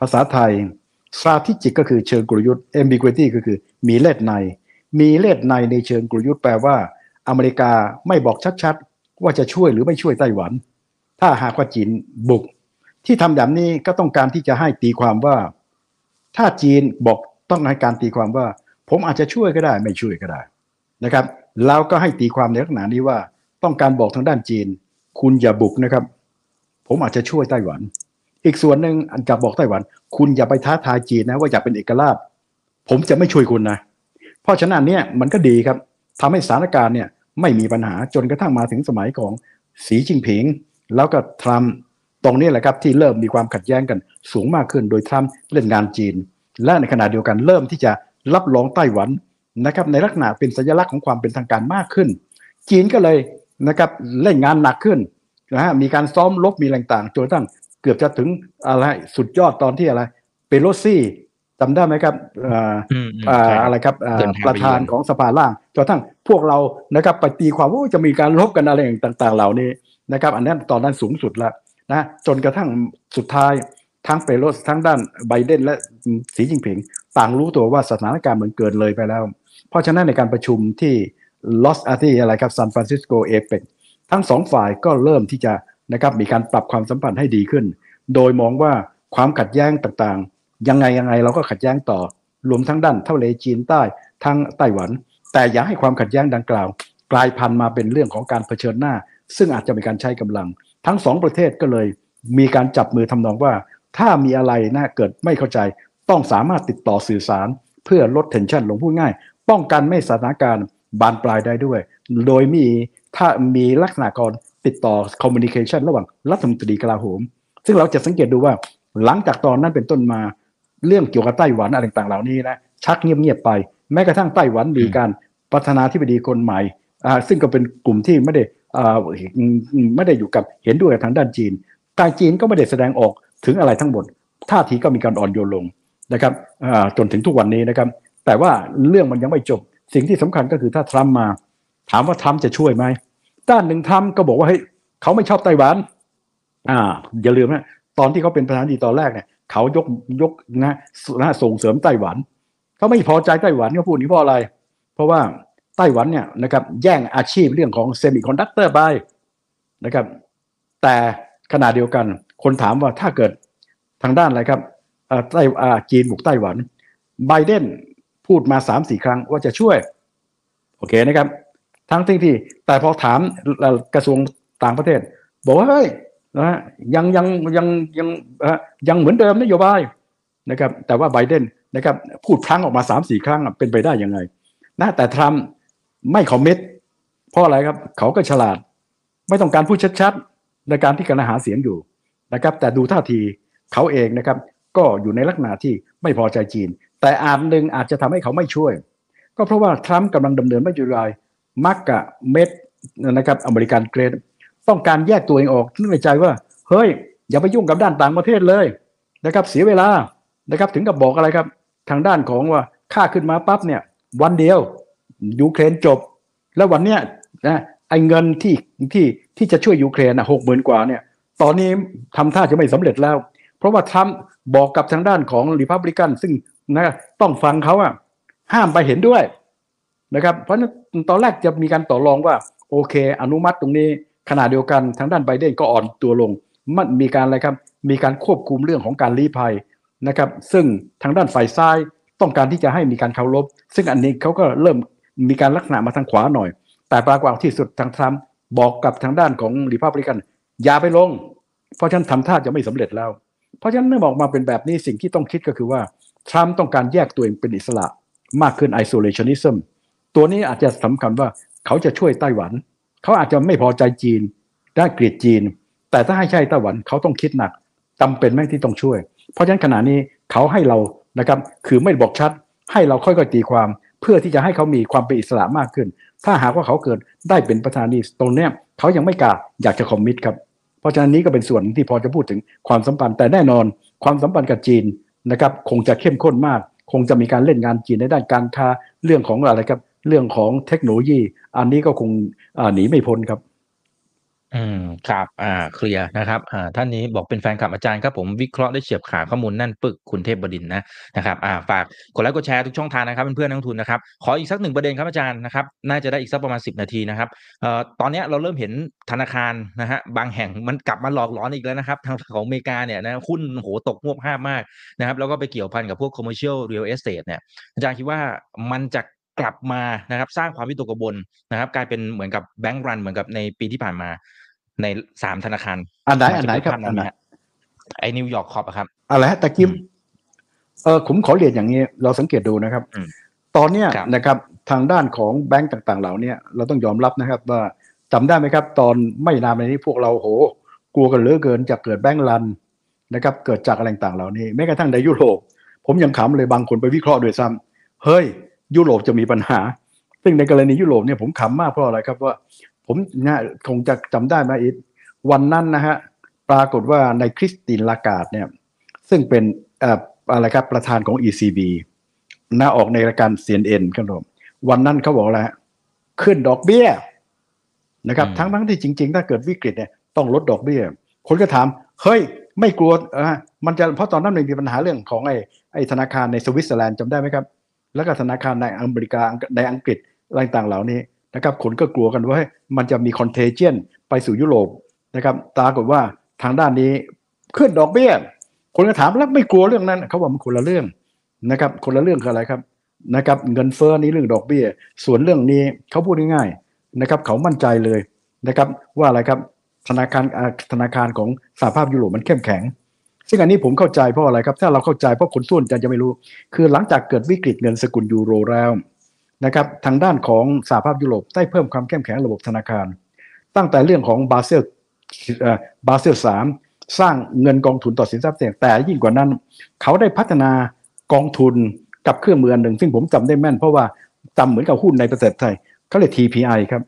ภาษาไทย strategic ก็คือเชิงกลยุทธ์ ambiguity ก็คือมีเล่ห์ใน มีเล่ห์ในในเชิงกลยุทธ์แปลว่า อเมริกาไม่บอกชัดๆ ว่าจะช่วยหรือไม่ช่วยไต้หวัน ถ้าหากว่าจีนบุก ที่ทำแบบนี้ก็ต้องการที่จะให้ตีความว่า ถ้าจีนบอกต้องให้การตีความว่า ผมอาจจะช่วยก็ได้ ไม่ช่วยก็ได้นะครับ แล้วก็ให้ตีความในลักษณะนี้ว่า ต้องการบอกทางด้านจีน คุณอย่าบุกนะครับ ผมอาจจะช่วยไต้หวัน อีกส่วนหนึ่งอันจะบอกไต้หวัน คุณอย่าไปท้าทายจีนนะว่าอยากเป็นเอกราช ผมจะไม่ช่วยคุณนะ เพราะฉะนั้นเนี่ยมันก็ดีครับทำให้สถานการณ์เนี่ยไม่มีปัญหาจนกระทั่งมาถึงสมัยของสีจิ้งผิง แล้วก็ทรัมป์ตรงนี้แหละครับที่เริ่มมีความขัดแย้งกันสูงมากขึ้น โดยทรัมป์เล่นงานจีน และในขณะเดียวกันเริ่มที่จะรับรองไต้หวันนะครับในลักษณะเป็นสัญลักษณ์ของความเป็นทางการมากขึ้น จีนก็เลยนะครับเล่นงานหนักขึ้นนะฮะมีการซ้อมลบมีอะไรต่างจนกระทั่ง เกือบจะถึงอะไรสุดยอดตอนที่อะไร เปโลซี่จำได้ไหมครับเอ่ออืมอืมอ่าใช่อะไรครับอ่าเดินทางไปประธานของสภาล่างจนกระทั่งพวกเรานะครับไปตีความว่าจะมีการลบกันอะไรต่าง ๆ เหล่านี้นะครับ อันนั้นตอนนั้นสูงสุดแล้วนะจนกระทั่งสุดท้ายทั้งเปโลสทั้งด้านไบเดนและสีจิ้งผิง ต่างรู้ตัวว่าสถานการณ์มันเกินเลยไปแล้ว เพราะฉะนั้นในการประชุมที่ลอสอาที่อะไรครับซานฟรานซิสโกเอเปกทั้งสองฝ่ายก็เริ่มที่จะ นะครับมีการปรับความสัมพันธ์ให้ดีขึ้น โดยมองว่าความขัดแย้งต่างๆ ยังไงยังไงเราก็ขัดแย้งต่อ รวมทั้งด้านเทะเลจีนใต้ทั้งไต้หวัน แต่อย่าให้ความขัดแย้งดังกล่าว กลายพันธุ์มาเป็นเรื่องของการเผชิญหน้า ซึ่งอาจจะมีการใช้กำลัง ทั้งสองประเทศก็เลยมีการจับมือทำนองว่า ถ้ามีอะไรนะเกิดไม่เข้าใจ ต้องสามารถติดต่อสื่อสาร เพื่อลดเทนชันลงพูดง่าย ป้องกันไม่สถานการณ์บานปลายได้ด้วย โดยมีถ้ามีลักษณะการ ติดต่อคอมมิ n นิเคชันระหว่างรัฐมนตรีกลาโหม ซึ่งเราจะสังเกตดูว่าหลังจากตอนนั้นเป็นต้นมาเรื่องเกี่ยวกับไต้หวันอะไรต่างๆเหล่านี้นะชักเงียบๆไป แม้กระทั่งไต้หวันมีการพัฒนาธิบดีคนใหม่อ่าซึ่งก็เป็นกลุ่มที่ไม่ได้อ่าไม่ได้อยู่กับเห็นด้วยกับทางด้านจีนทางจีนก็ไม่ได้แสดงออกถึงอะไรทั้งหมดท่าทีก็มีการอ่อนโยนลงนะครับอ่าจนถึงทุกวันนี้นะครับ แต่ว่าเรื่องมันยังไม่จบ สิ่งที่สำคัญก็คือถ้าทรัมป์มา ถามว่าทรัมป์จะช่วยไหม ด้านหนึ่งทรัมป์ก็บอกว่าเฮ้ยเขาไม่ชอบไต้หวัน อ่า อย่าลืมนะตอนที่เขาเป็นประธานาธิบดีตอนแรกเนี่ยเขายกยกนะนะส่งเสริมไต้หวันเขาไม่พอใจไต้หวันเขาพูดนี้เพราะอะไร เพราะว่าไต้หวันเนี่ยนะครับแย่งอาชีพเรื่องของเซมิคอนดักเตอร์ไปนะครับ แต่ขณะเดียวกัน คนถามว่าถ้าเกิดทางด้านอะไรครับอ่อไต้อ่าจีนบุกไต้หวันไบเดนพูดมาสามสี่ครั้งว่าจะช่วย โอเคนะครับ ทั้งที่ที่ แต่พอถามกระทรวงต่างประเทศ บอกว่าเฮ้ยนะฮะยังยังยังยังยังเหมือนเดิมนโยบายนะครับ แต่ว่าไบเดนนะครับพูดพลั้งออกมาสามสี่ครั้งเป็นไปได้ยังไงนะแต่ทรัมป์ไม่คอมมิตเพราะอะไรครับ เขาก็ฉลาด ไม่ต้องการพูดชัดๆในการที่กำลังหาเสียงอยู่นะครับ แต่ดูท่าทีเขาเองนะครับ ก็อยู่ในลักษณะที่ไม่พอใจจีน แต่อาจหนึ่งอาจจะทำให้เขาไม่ช่วย ก็เพราะว่าทรัมป์กำลังดำเนินนโยบาย มักกะเม็ดนะครับอเมริกันเกรดต้องการแยกตัวเองออกนึกในใจว่า เฮ้ย อย่าไปยุ่งกับด้านต่างประเทศเลยนะครับ เสียเวลานะครับถึงกับบอกอะไรครับ ทางด้านของว่าค่าขึ้นมาปั๊บเนี่ย วันเดียวยูเครนจบ แล้ววันเนี้ยนะไอ้เงินที่ที่ที่จะช่วยยูเครนนะหกหมื่นกว่าเนี่ย ตอนนี้ทำท่าจะไม่สำเร็จแล้ว เพราะว่าทรัมป์บอกกับทางด้านของริพับลิกันซึ่งนะต้องฟังเขาอะห้ามไปเห็นด้วย นะครับ เพราะนั้นตอนแรกจะมีการต่อรองว่าโอเค อนุมัติตรงนี้ขณะเดียวกันทางด้านไบเดนก็อ่อนตัวลง มันมีการอะไรครับ มีการควบคุมเรื่องของการลี้ภัยนะครับ ซึ่งทางด้านฝ่ายซ้ายต้องการที่จะให้มีการเคารพ ซึ่งอันนี้เขาก็เริ่มมีการลักษณะมาทางขวาหน่อย แต่ปรากฏที่สุดทางทรัมป์บอกกับทางด้านของริพับลิกัน อย่าไปลง เพราะฉันทำท่าจะไม่สำเร็จแล้ว เพราะฉะนั้นเมื่อออกมาเป็นแบบนี้สิ่งที่ต้องคิดก็คือว่าทรัมป์ต้องการแยกตัวเองเป็นอิสระมากขึ้น isolationism ตัวนี้อาจจะสำคัญว่าเขาจะช่วยไต้หวัน เขาอาจจะไม่พอใจจีนได้เกลียดจีน แต่ถ้าให้ใช่ไต้หวันเขาต้องคิดหนักจำเป็นไหมที่ต้องช่วย เพราะฉะนั้นขณะนี้เขาให้เรานะครับคือไม่บอกชัด ให้เราค่อยๆตีความ เพื่อที่จะให้เขามีความเป็นอิสระมากขึ้น ถ้าหากว่าเขาเกิดได้เป็นประธานาธิบดีตรงเนี้ยเขายังไม่กล้าอยากจะคอมมิตครับเพราะฉะนั้นนี้ก็เป็นส่วนที่พอจะพูดถึงความสัมพันธ์แต่แน่นอน ความสัมพันธ์กับจีนนะครับคงจะเข้มข้นมาก คงจะมีการเล่นงานจีนในด้านการค้าเรื่องของอะไรครับ เรื่องของเทคโนโลยี อันนี้ก็คงหนีไม่พ้นครับ อืมครับ อ่าเคลียร์นะครับอ่าท่านนี้บอกเป็นแฟนคลับอาจารย์ครับผมวิเคราะห์ได้เฉียบขาดข้อมูลแน่นปึกคุณเทพบดินนะนะครับอ่าฝากกดไลค์กดแชร์ทุกช่องทางนะครับเพื่อนๆนักทุนนะครับขออีกสักหนึ่งประเด็นครับอาจารย์นะครับน่าจะได้อีกสักประมาณ 10 นาทีนะครับเอ่อตอนนี้เราเริ่มเห็นธนาคารนะฮะบางแห่งมันกลับมาหลอกหลอนอีกแล้วนะครับทางของอเมริกาเนี่ยนะหุ้นโหตกงวบห้ามากนะครับแล้วก็ไปเกี่ยวพันกับพวก commercial real estate เนี่ยอาจารย์คิดว่ามันจะ กลับมานะครับสร้างความวิตกกังวลนะครับ กลายเป็นเหมือนกับแบงก์รันเหมือนกับในปีที่ผ่านมาในสามธนาคารอันไหนอันไหนครับมัจะเป็ภาพอันไหนฮะไอ้นิวยอร์กคอปอะครับอะไรฮะตะกี้อืมเออผมขอเรียนอย่างนี้ เราสังเกตดูนะครับอืมตอนเนี้ยครับนะครับทางด้านของแบงก์ต่างๆ เหล่าเนี้ยเราต้องยอมรับนะครับ ว่าจำได้ไหมครับ ตอนไม่นานมานี้พวกเราโห กลัวกันเหลือเกินจะเกิดแบงก์รันนะครับ เกิดจากอะไรต่างๆเหล่านี้แม้กระทั่งในยุโรปผมยังขำเลยบางคนไปวิเคราะห์ด้วยซ้ำเฮ้ย ยุโรปจะมีปัญหา ซึ่งในกรณียุโรปเนี่ยผมขำมากเพราะอะไรครับว่า ผมเนี่ยคงจะจำได้ไหมอีกวันนั้นนะฮะปรากฏว่าในคริสตินลากาดเนี่ยซึ่งเป็นเอ่ออะไรครับประธานของ ECB นะออกในรายการ CNN ครับผมวันนั้นเขาบอกอะไรฮะขึ้นดอกเบี้ยนะครับอืมทั้งทั้งที่จริง ๆ ถ้าเกิดวิกฤตเนี่ยต้องลดดอกเบี้ย คนก็ถาม เฮ้ย ไม่กลัวอ่ามันจะเพราะตอนนั้นมันมีปัญหาเรื่องของไอ้ไอ้ธนาคารในสวิตเซอร์แลนด์จำได้ไหมครับ แล้วก็ธนาคารในอเมริกาในอังกฤษอะไรต่างเหล่านี้นะครับคนก็กลัวกันว่ามันจะมี contagion ไปสู่ยุโรปนะครับปรากฏว่าทางด้านนี้ขึ้นดอกเบี้ย คนก็ถามแล้วไม่กลัวเรื่องนั้นเขาบอกมันคนละเรื่องนะครับคนละเรื่องคืออะไรครับนะครับเงินเฟ้อนี้เรื่องดอกเบี้ย ส่วนเรื่องนี้เขาพูดง่ายๆนะครับเขามั่นใจเลยนะครับว่าอะไรครับธนาคารธนาคารของสหภาพยุโรปมันเข้มแข็ง ซึ่งอันนี้ผมเข้าใจเพราะอะไรครับ ถ้าเราเข้าใจเพราะคนส่วนใหญ่จะไม่รู้ คือหลังจากเกิดวิกฤตเงินสกุลยูโรแล้วนะครับทางด้านของสหภาพยุโรปได้เพิ่มความเข้มแข็งระบบธนาคาร ตั้งแต่เรื่องของบาเซลบาเซลสามสร้างเงินกองทุนต่อสินทรัพย์เสี่ยงแต่ยิ่งกว่านั้น เขาได้พัฒนากองทุนกับเครื่องมืออันหนึ่ง ซึ่งผมจำได้แม่นเพราะว่าจำเหมือนกับหุ้นในประเทศไทยเขาเรียก TPI ครับ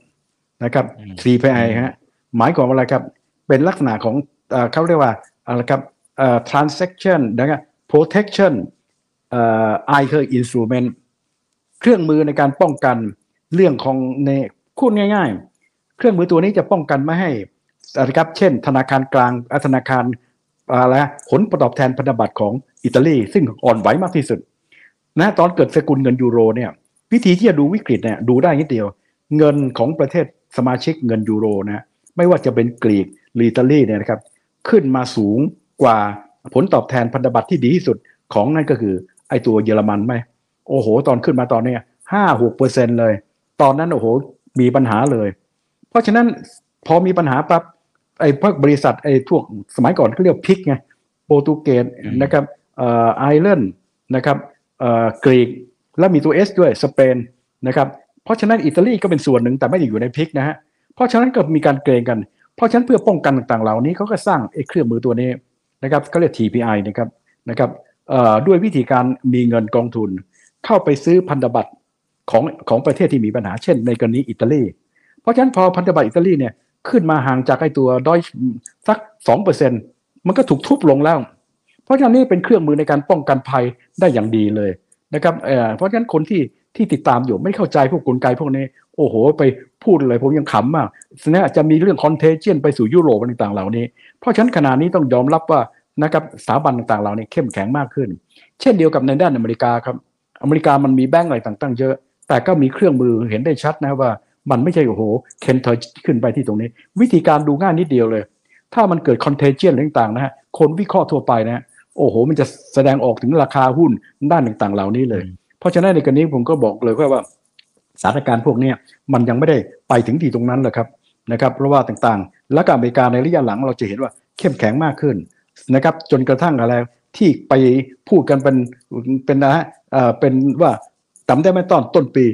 นะครับอืม TPI ฮะหมายความว่าอะไรครับ เป็นลักษณะของเอ่อเขาเรียกว่าอะไรครับ เอ่อ transaction นะครับ protection เอ่อ I คือ instrument เครื่องมือในการป้องกันเรื่องของในพูดง่าย ๆ เครื่องมือตัวนี้จะป้องกันไม่ให้อะครับ เช่น ธนาคารกลางธนาคารอะไรนะผลตอบแทนพันธบัตรของอิตาลี ซึ่งอ่อนไหวมากที่สุด นะตอนเกิดสกุลเงินยูโรเนี่ยวิธีที่จะดูวิกฤตเนี่ยดูได้นิดเดียว เงินของประเทศสมาชิกเงินยูโรนะไม่ว่าจะเป็นกรีกหรืออิตาลีเนี่ยนะครับ ขึ้นมาสูง กว่าผลตอบแทนพันธบัตรที่ดีที่สุดของนั่นก็คือ ไอตัวเยอรมันไหมโอ้โห ตอนขึ้นมาตอนเนี้ห้าหกเปอร์เซ็นเลย ตอนนั้นโอ้โหมีปัญหาเลย เพราะฉะนั้นพอมีปัญหาปั๊บไอ้พวกบริษัทไอ้พวกสมัยก่อนเขาเรียกพิกไงโปรตุเกสอืมนะครับเอ่อไอร์แลนด์นะครับเอ่อกรีกแล้วมีตัว S ด้วยสเปนนะครับเพราะฉะนั้นอิตาลีก็เป็นส่วนหนึ่งแต่ไม่ได้อยู่ในพิกนะฮะเพราะฉะนั้นก็มีการเกรงกัน เพราะฉะนั้นเพื่อป้องกันต่างๆเหล่านี้เขาก็สร้างไอ้เครื่องมือตัวนี้ นะครับเขาเรียก TPI นะครับนะครับด้วยวิธีการมีเงินกองทุน เข้าไปซื้อพันธบัตรของของประเทศที่มีปัญหาเช่น ในกรณีอิตาลี เพราะฉะนั้นพอพันธบัตรอิตาลีเนี่ยขึ้นมาห่างจากไอ้ตัวดอยสักสองเปอร์เซ็นมันก็ถูกทุบลงแล้ว เพราะฉะนั้นนี่เป็นเครื่องมือในการป้องกันภัยได้อย่างดีเลยนะครับเเพราะฉะนั้นคนที่ ที่ติดตามอยู่ไม่เข้าใจพวกกลไกพวกนี้ โอ้โห ไปพูดเลยผมยังขำมากนะอาจจะมีเรื่อง contagion ไปสู่ยุโรปต่างๆเหล่านี้ เพราะฉะนั้นขณะนี้ต้องยอมรับว่านะครับสถาบันต่างๆเหล่านี้เข้มแข็งมากขึ้น เช่นเดียวกับในด้านอเมริกาครับ อเมริกามันมีแบงก์อะไรต่างๆเยอะ แต่ก็มีเครื่องมือเห็นได้ชัดนะว่ามันไม่ใช่โอ้โหเคนเทอร์ขึ้นไปที่ตรงนี้ วิธีการดูง่ายนิดเดียวเลย ถ้ามันเกิด contagion ต่างๆนะฮะคนวิเคราะห์ทั่วไปนะฮะโอ้โห มันจะแสดงออกถึงราคาหุ้นด้านต่างๆ เหล่านี้เลย เพราะฉะนั้นในกรณีผมก็บอกเลยว่าสถานการณ์พวกนี้มันยังไม่ได้ไปถึงที่ตรงนั้นหรอกครับนะครับเพราะว่าต่างๆ แล้วก็อเมริกาในระยะหลังเราจะเห็นว่าเข้มแข็งมากขึ้นนะครับจนกระทั่งอะไรที่ไปพูดกันเป็นเป็นนะฮะเป็นว่าจำได้ไหมตอนต้นปี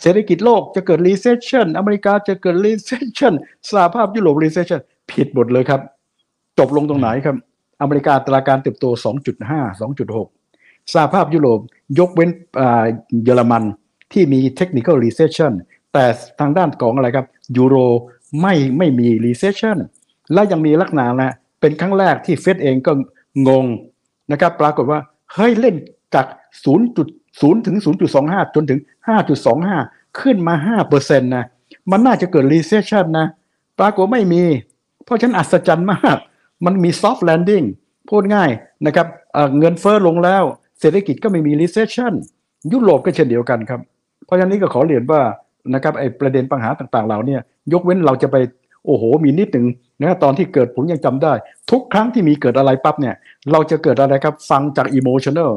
เศรษฐกิจโลกจะเกิด recession อเมริกาจะเกิด recession สหภาพยุโรป recession ผิดหมดเลยครับ จบลงตรงไหนครับ อเมริกาตราการเติบโต 2.5 2.6 สหภาพยุโรปยกเว้นเยอรมันที่มี technical recession แต่ทางด้านของอะไรครับยูโรไม่ไม่มี recession และยังมีลักษณะนะเป็นครั้งแรกที่เฟดเองก็งงนะครับปรากฏว่าเฮ้ยเล่นจาก 0.0 ถึง 0.25 จนถึง 5.25 ขึ้นมา 5%นะมันน่าจะเกิด recession นะ ปรากฏไม่มี เพราะฉันอัศจรรย์มาก มันมี soft landing พูดง่ายนะครับเเงินเฟ้อลงแล้ว เศรษฐกิจก็ไม่มี recession ยุโรปก็เช่นเดียวกันครับ เพราะฉะนั้นนี่ก็ขอเรียนว่านะครับไอ้ประเด็นปัญหาต่างๆ เหล่านี้ยกเว้นเราจะไปโอ้โห มีนิดหนึ่งนะตอนที่เกิดผมยังจำได้ ทุกครั้งที่มีเกิดอะไรปั๊บเนี่ย เราจะเกิดอะไรครับ ฟังจาก emotional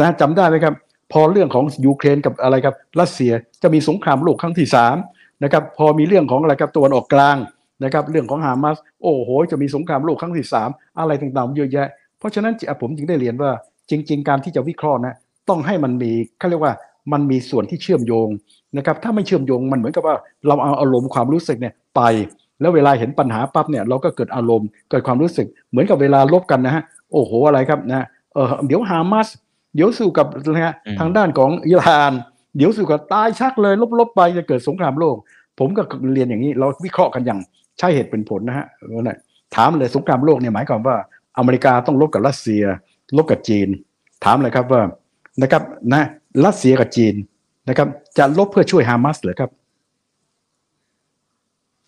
นะจำได้ไหมครับ พอเรื่องของยูเครนกับอะไรครับรัสเซียจะมีสงครามโลกครั้งที่สามนะครับพอมีเรื่องของอะไรครับตะวันออกกลางนะครับเรื่องของฮามาสโอ้โห จะมีสงครามโลกครั้งที่สามอะไรต่างๆเยอะแยะ เพราะฉะนั้นผมจึงได้เรียนว่า จริง ๆ การที่จะวิเคราะห์นะต้องให้มันมีเขาเรียกว่ามันมีส่วนที่เชื่อมโยงนะครับถ้าไม่เชื่อมโยงมันเหมือนกับว่าเราเอาอารมณ์ความรู้สึกเนี่ยไป แล้วเวลาเห็นปัญหาปั๊บเนี่ยเราก็เกิดอารมณ์เกิดความรู้สึก เหมือนกับเวลาลบกันนะฮะโอ้โหอะไรครับนะเออเดี๋ยวฮามาสเดี๋ยวสู้กับนะฮะอืมทางด้านของอิหร่าน เดี๋ยวสู้กับตายชักเลย ลบๆไปจะเกิดสงครามโลก ผมก็เรียนอย่างนี้เราวิเคราะห์กันอย่างใช่เหตุเป็นผลนะฮะว่าน่ะถามเลยสงครามโลกเนี่ยหมายความว่าอเมริกาต้องลบกับรัสเซีย ลบกับจีน ถามเลยครับว่านะครับนะรัสเซียกับจีนนะครับ จะลบเพื่อช่วยฮามาสเหรือครับ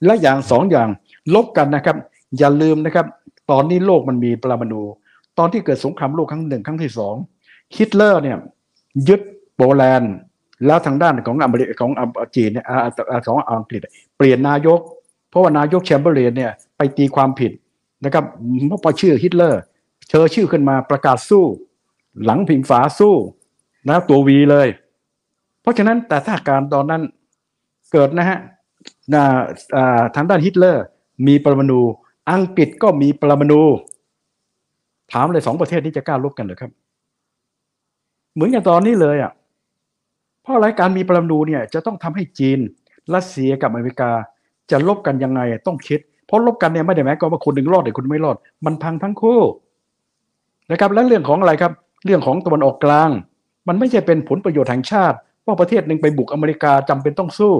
และอย่างสองอย่างลบกันนะครับ อย่าลืมนะครับ ตอนนี้โลกมันมีปรมาณูตอนที่เกิดสงครามโลกครั้งหนึ่งครั้งที่สองฮิตเลอร์เนี่ยยึดโปแลนด์แล้วทางด้านของอเมริกของจีนเนี่ยอ่าอ่าของอังกฤษเปลี่ยนนายก เพราะว่านายกแชมเบอร์เลนเนี่ยไปตีความผิดนะครับเพราะพอชื่อฮิตเลอร์ เชอร์ชิลขึ้นมาประกาศสู้ หลังพิงฝาสู้นะตัว V เลย เพราะฉะนั้นแต่ถ้าการตอนนั้นเกิดนะฮะนะอ่าทางด้านฮิตเลอร์ มีปรมาณูอังกฤษก็มีปรมาณูถามเลยสองประเทศนี้จะกล้าลบกันหรือครับ เหมือนอย่างตอนนี้เลยอะเพราะอะไรการมีปรมาณูเนี่ย จะต้องทำให้จีนรัสเซียกับอเมริกา จะลบกันยังไงต้องคิด เพราะลบกันเนี่ยไม่ได้หมายความว่าคนหนึ่งรอดหรือคนไม่รอด มันพังทั้งคู่ นะครับและเรื่องของอะไรครับ เรื่องของตะวันออกกลาง มันไม่ใช่เป็นผลประโยชน์แห่งชาติว่าประเทศหนึ่งไปบุกอเมริกาจำเป็นต้องสู้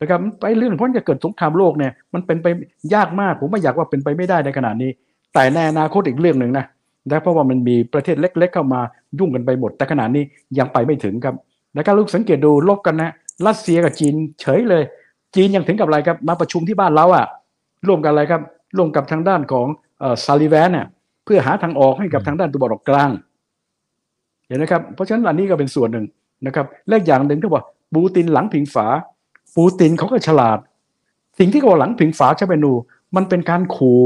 นะครับไปเรื่องเพราะจะเกิดสงครามโลกเนี่ยมันเป็นไปยากมากผมไม่อยากว่าเป็นไปไม่ได้ในขณะนี้ แต่ในอนาคตอีกเรื่องหนึ่งนะนะเพราะว่ามันมีประเทศเล็ก ๆ เข้ามายุ่งกันไปหมด แต่ขณะนี้ยังไปไม่ถึงครับนะครับลูกสังเกตดูลบกันนะรัสเซียกับจีนเฉยเลย จีนยังถึงกับอะไรครับมาประชุมที่บ้านเราอะร่วมกันอะไรครับร่วมกับทางด้านของซาลิแวนเนี่ย เพื่อหาทางออกให้กับทางด้านตะวันออกกลาง เห็นไหมครับ เพราะฉะนั้นอันนี้ก็เป็นส่วนหนึ่งนะครับและอย่างหนึ่งที่ว่าปูตินหลังพิงฝา ปูตินเขาก็ฉลาด สิ่งที่เขาบอกหลังพิงฝาชาเปนู มันเป็นการขู่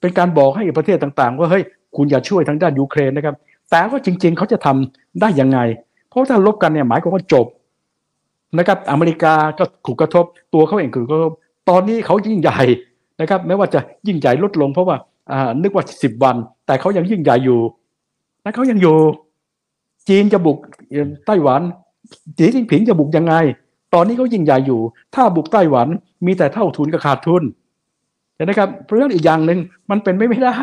เป็นการบอกให้ประเทศต่างๆ ว่าเฮ้ยคุณอย่าช่วยทางด้านยูเครนนะครับ แต่ว่าจริง ๆ เขาจะทำได้ยังไง เพราะถ้าลบกันเนี่ยหมายความว่าจบนะครับอเมริกาก็ถูกกระทบตัวเขาเองถูกกระทบตอนนี้เขายิ่งใหญ่นะครับแม้ว่าจะยิ่งใหญ่ลดลงเพราะว่าอ่านึกว่าสิบวัน แต่เขายังยิ่งใหญ่อยู่และเขายังอยู่ จีนจะบุกไต้หวันสีจิ้นผิงจะบุกยังไง ตอนนี้เขายิ่งใหญ่อยู่ ถ้าบุกไต้หวันมีแต่เท่าทุนกับขาดทุนเห็นไหมครับเพราะฉะนั้นอีกอย่างหนึ่งมันเป็นไม่ได้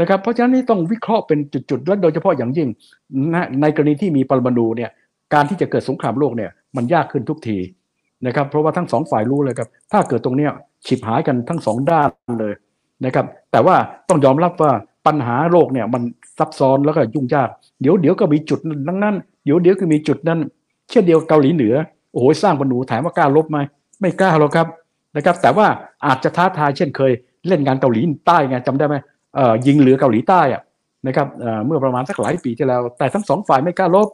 นะครับ เพราะฉะนั้นนี่ต้องวิเคราะห์เป็นจุดๆและโดยเฉพาะอย่างยิ่งในกรณีที่มีปรมาณูเนี่ยการที่จะเกิดสงครามโลกเนี่ยมันยากขึ้นทุกทีนะครับ เพราะว่าทั้งสองฝ่ายรู้เลยครับ ถ้าเกิดตรงเนี้ยฉิบหายกันทั้งสองด้านเลยนะครับ แต่ว่าต้องยอมรับว่า ปัญหาโลกเนี่ยมันซับซ้อนแล้วก็ยุ่งยาก เดี๋ยวเดี๋ยวก็มีจุดนั้นนั้นเดี๋ยวเดี๋ยวก็มีจุดนั้น เช่นเดียวเกาหลีเหนือโอ้โหสร้างปนูถามว่ากล้าลบไหมไม่กล้าหรอกครับนะครับ แต่ว่าอาจจะท้าทายเช่นเคยเล่นงานเกาหลีใต้ไงจำได้ไหมเอ่อยิงเหลือเกาหลีใต้อะนะครับเอ่อเมื่อประมาณสักหลายปีที่แล้ว แต่ทั้งสองฝ่ายไม่กล้าลบ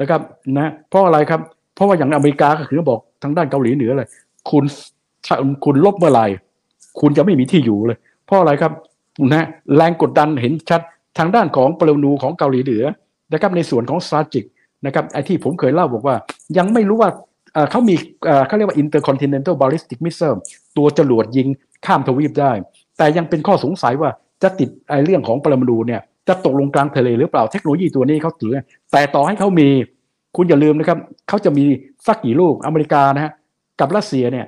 นะครับนะเพราะอะไรครับ เพราะว่าอย่างอเมริกาก็คือบอกทางด้านเกาหลีเหนือเลยคุณถ้าคุณลบเมื่อไหร่คุณจะไม่มีที่อยู่เลย เพราะอะไรครับ นะแรงกดดันเห็นชัดทางด้านของปรมาณูของเกาหลีเหนือนะครับในส่วนของสตาจิกนะครับไอที่ผมเคยเล่าบอกว่า ยังไม่รู้ว่าเขามีเขาเรียกว่า intercontinental ballistic missile ตัวจรวดยิงข้ามทวีปได้ แต่ยังเป็นข้อสงสัยว่าจะติดไอเรื่องของปรมาณูเนี่ยจะตกลงกลางทะเลหรือเปล่าเทคโนโลยีตัวนี้เขาถือ แต่ต่อให้เขามีคุณอย่าลืมนะครับเขาจะมีสักกี่ลูกอเมริกานะฮะกับรัสเซียเนี่ย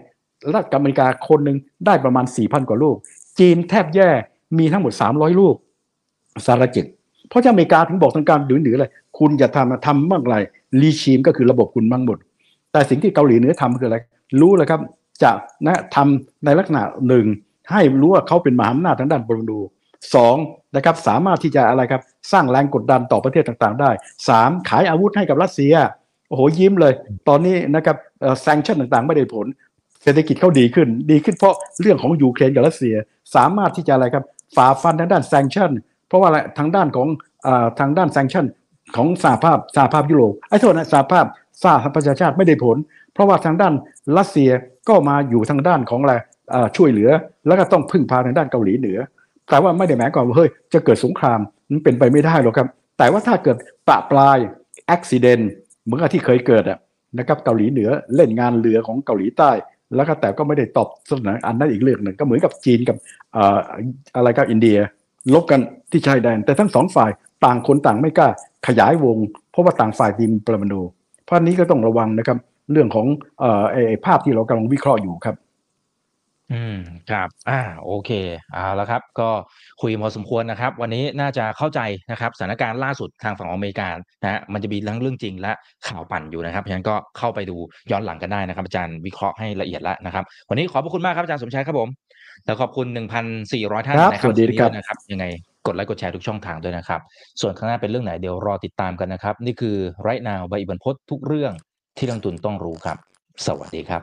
รัฐกับอเมริกาคนหนึ่งได้ประมาณ4,000กว่าลูก จีนแทบแย่ มีทั้งหมด 300 ลูกสารจิตเพราะที่อเมริกาถึงบอกทางการดื้อๆเลยคุณอย่าทำทำบ้างไรรีชีมก็คือระบบคุณบ้างหมด แต่สิ่งที่เกาหลีเหนือทำคืออะไร รู้เลยครับจะนะทำในลักษณะหนึ่งให้รู้ว่าเขาเป็นมหาอำนาจทางด้านปรมาณูสองนะครับสามารถที่จะอะไรครับสร้างแรงกดดันต่อประเทศต่างๆ ได้สามขายอาวุธให้กับรัสเซียโอ้โหยิ้มเลย ตอนนี้นะครับ sanction ต่างๆ ไม่ได้ผล เศรษฐกิจเขาดีขึ้น ดีขึ้นเพราะเรื่องของยูเครนกับรัสเซียสามารถที่จะอะไรครับฝ่าฟันทางด้าน sanction เพราะว่าอะไรทางด้านของอทางด้าน sanction ของสหภาพสหภาพยุโรปไอ้โทษนะสหภาพสหประชาชาติไม่ได้ผล เพราะว่าทางด้านรัสเซียก็มาอยู่ทางด้านของอะไรช่วยเหลือ แล้วก็ต้องพึ่งพาทางด้านเกาหลีเหนือ แต่ว่าไม่ได้หมายความว่าเฮ้ยจะเกิดสงครามมันเป็นไปไม่ได้หรอกครับ แต่ว่าถ้าเกิดปะปลายอุบิเหตุเหมือนกับที่เคยเกิดนะครับเกาหลีเหนือเล่นงานเรือของเกาหลีใต้ แล้วก็แต่ก็ไม่ได้ตอบสนองอันนั้นอีกเรื่องหนึ่งก็เหมือนกับจีนกับอะไรก็อินเดียลบกันที่ชายแดน แต่ทั้งสองฝ่ายต่างคนต่างไม่กล้าขยายวง เพราะว่าต่างฝ่ายทีมปรมาณูเพราะนี้ก็ต้องระวังนะครับ เรื่องของออภาพที่เรากำลังวิเคราะห์อยู่ครับ อืม ครับอ่าโอเค เอาแล้วครับ ก็คุยพอสมควรนะครับ วันนี้น่าจะเข้าใจนะครับสถานการณ์ล่าสุดทางฝั่งอเมริกานะฮะมันจะมีทั้งเรื่องจริง และข่าวปั่นอยู่นะครับ เพราะฉะนั้นก็เข้าไปดูย้อนหลังกันได้นะครับ อาจารย์วิเคราะห์ให้ละเอียดแล้วนะครับ วันนี้ขอบพระคุณมากครับอาจารย์สมชายครับผม แล้วขอบคุณ 1,400 ท่านนะครับสวัสดีครับนะครับ ยังไงกดไลค์กดแชร์ทุกช่องทางด้วยนะครับ ส่วนข้างหน้าเป็นเรื่องไหนเดี๋ยวรอติดตามกันนะครับ นี่คือไรนาวใบอิบันพศทุกเรื่องที่นักทุนต้องรู้ครับ สวัสดีครับ